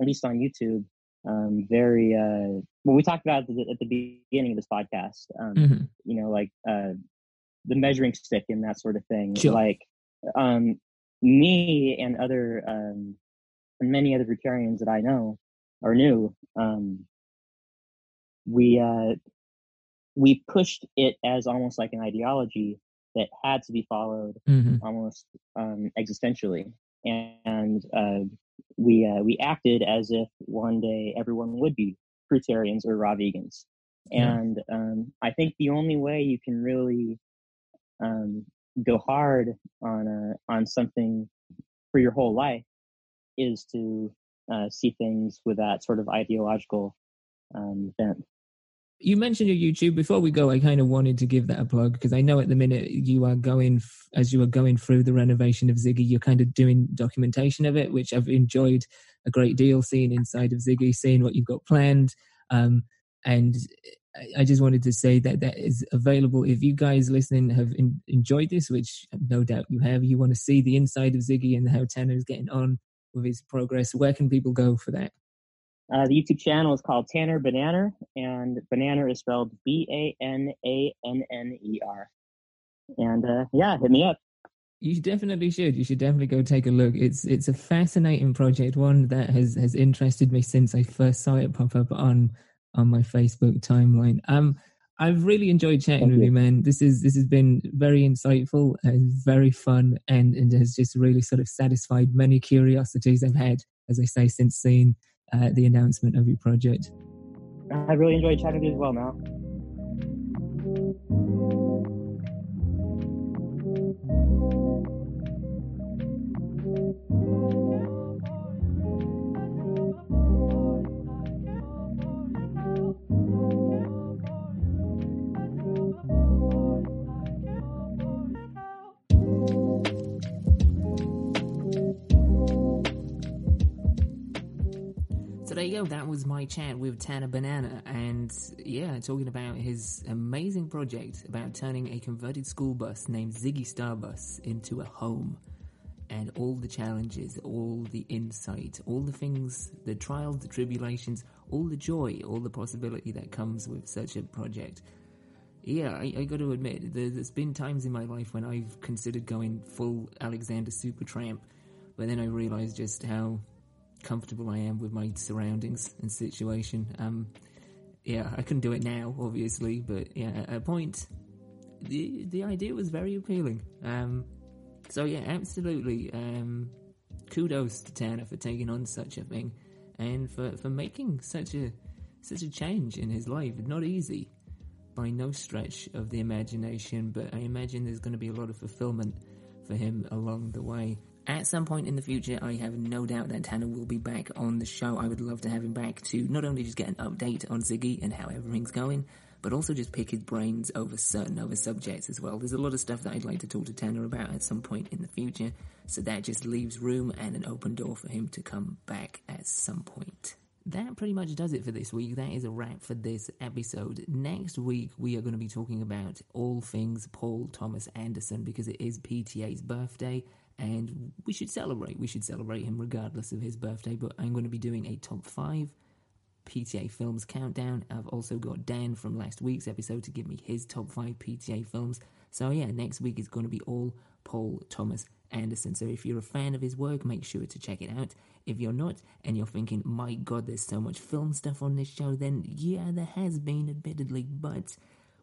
at least on YouTube, um, very. Uh, well, we talked about at the, at the beginning of this podcast. Um, mm-hmm. You know, like uh, the measuring stick and that sort of thing. Sure. Like um, me and other um, and many other vegetarians that I know or new, um, we uh, we pushed it as almost like an ideology that had to be followed mm-hmm. almost um, existentially, and uh, we uh, we acted as if one day everyone would be fruitarians or raw vegans, yeah. and um, I think the only way you can really um, go hard on a, on something for your whole life is to uh, see things with that sort of ideological um, bent. You mentioned your YouTube. Before we go, I kind of wanted to give that a plug because I know at the minute you are going, as you are going through the renovation of Ziggy, you're kind of doing documentation of it, which I've enjoyed a great deal seeing inside of Ziggy, seeing what you've got planned. Um, and I just wanted to say that that is available. If you guys listening have in, enjoyed this, which no doubt you have, you want to see the inside of Ziggy and how Tanner is getting on with his progress, where can people go for that? Uh, the YouTube channel is called Tanner Bananner, and Bananner is spelled B A N A N N E R. And uh, yeah, hit me up. You definitely should. You should definitely go take a look. It's it's a fascinating project, one that has has interested me since I first saw it pop up on on my Facebook timeline. Um, I've really enjoyed chatting Thank with you. you, man. This is this has been very insightful and very fun, and and has just really sort of satisfied many curiosities I've had, as I say, since seeing uh, the announcement of your project. I really enjoyed chatting with you as well, now. So there you go. That was my chat with Tanner Bananner, and yeah, talking about his amazing project about turning a converted school bus named Ziggy Starbus into a home, and all the challenges, all the insight, all the things, the trials, the tribulations, all the joy, all the possibility that comes with such a project. Yeah, I, I got to admit, there, there's been times in my life when I've considered going full Alexander Supertramp, but then I realised just how comfortable I am with my surroundings and situation. Um, yeah, I couldn't do it now, obviously, but yeah, at a point, the the idea was very appealing. Um, so yeah, absolutely. Um, kudos to Tanner for taking on such a thing, and for, for making such a such a change in his life. Not easy, by no stretch of the imagination, but I imagine there's going to be a lot of fulfillment for him along the way. At some point in the future, I have no doubt that Tanner will be back on the show. I would love to have him back to not only just get an update on Ziggy and how everything's going, but also just pick his brains over certain other subjects as well. There's a lot of stuff that I'd like to talk to Tanner about at some point in the future, so that just leaves room and an open door for him to come back at some point. That pretty much does it for this week. That is a wrap for this episode. Next week, we are going to be talking about all things Paul Thomas Anderson because it is PTA's birthday and we should celebrate. We should celebrate him regardless of his birthday. But I'm going to be doing a top five PTA films countdown. I've also got Dan from last week's episode to give me his top five PTA films. So yeah, next week is going to be all Paul Thomas Anderson. So if you're a fan of his work, make sure to check it out. If you're not, and you're thinking, my god, there's so much film stuff on this show, then yeah, there has been, admittedly, but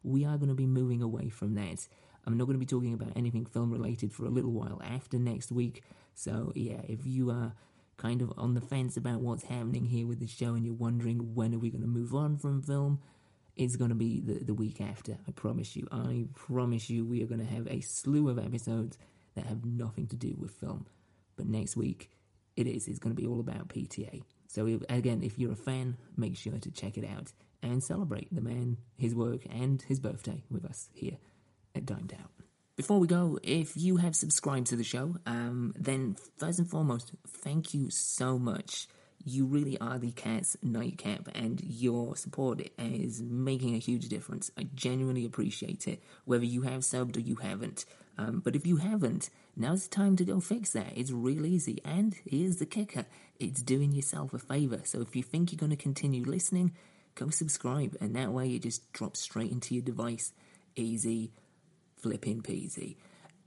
we are going to be moving away from that. I'm not going to be talking about anything film related for a little while after next week. So, yeah, if you are kind of on the fence about what's happening here with the show and you're wondering when are we going to move on from film, it's going to be the, the week after. I promise you. I promise you we are going to have a slew of episodes that have nothing to do with film. But next week, it is. It's going to be all about PTA. So, if, again, if you're a fan, make sure to check it out and celebrate the man, his work, and his birthday with us here Dimed Out. Before we go, if you have subscribed to the show, um, then first and foremost, thank you so much. You really are the cat's nightcap, and your support is making a huge difference. I genuinely appreciate it, whether you have subbed or you haven't. Um, but if you haven't, now's the time to go fix that. It's real easy, and here's the kicker it's doing yourself a favor. So if you think you're going to continue listening, go subscribe, and that way it just drops straight into your device. Easy, flipping peasy.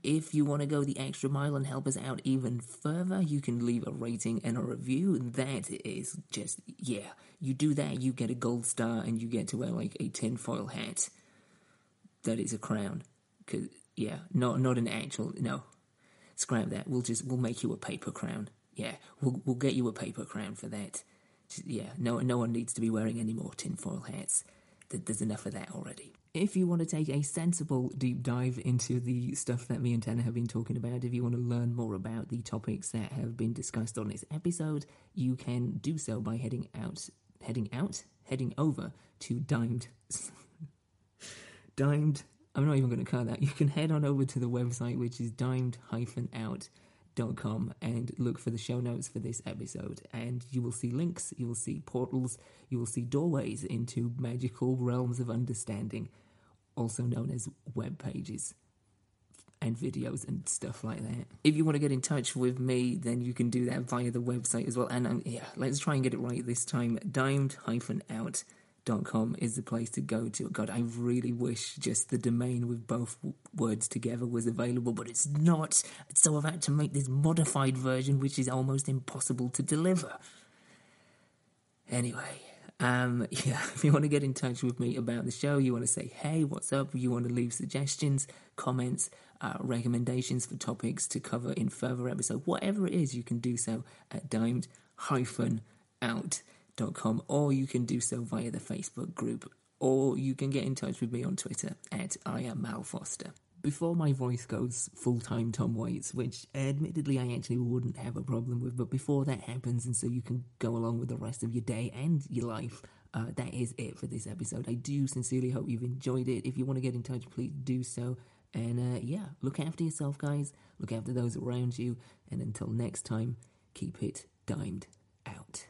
If you want to go the extra mile and help us out even further, you can leave a rating and a review. That is just, yeah. You do that, you get a gold star, and you get to wear like a tinfoil hat. That is a crown. Cause, yeah, not not an actual, no. Scrap that. We'll just, we'll make you a paper crown. Yeah, we'll, we'll get you a paper crown for that. Yeah, no, no one needs to be wearing any more tinfoil hats. There's enough of that already. If you want to take a sensible deep dive into the stuff that me and Tanner have been talking about, if you want to learn more about the topics that have been discussed on this episode, you can do so by heading out, heading out, heading over to Dimed. Dimed. I'm not even going to cut that. You can head on over to the website, which is dimed-out com and look for the show notes for this episode and you will see links you will see portals you will see doorways into magical realms of understanding also known as web pages and videos and stuff like that if you want to get in touch with me then you can do that via the website as well and um, yeah let's try and get it right this time dimed-out com is the place to go to. God, I really wish just the domain with both words together was available, but it's not. So I've had to make this modified version, which is almost impossible to deliver. Anyway, Um, yeah, if you want to get in touch with me about the show, you want to say, hey, what's up? You want to leave suggestions, comments, uh, recommendations for topics to cover in further episode, whatever it is, you can do so at dimed out.com or you can do so via the Facebook group or you can get in touch with me on Twitter at I am Mal Foster. Before my voice goes full time Tom Waits, which admittedly I actually wouldn't have a problem with, but before that happens, and so you can go along with the rest of your day and your life, uh, that is it for this episode. I do sincerely hope you've enjoyed it. If you want to get in touch, please do so. And uh, yeah, look after yourself, guys. Look after those around you. And until next time, keep it dimed out.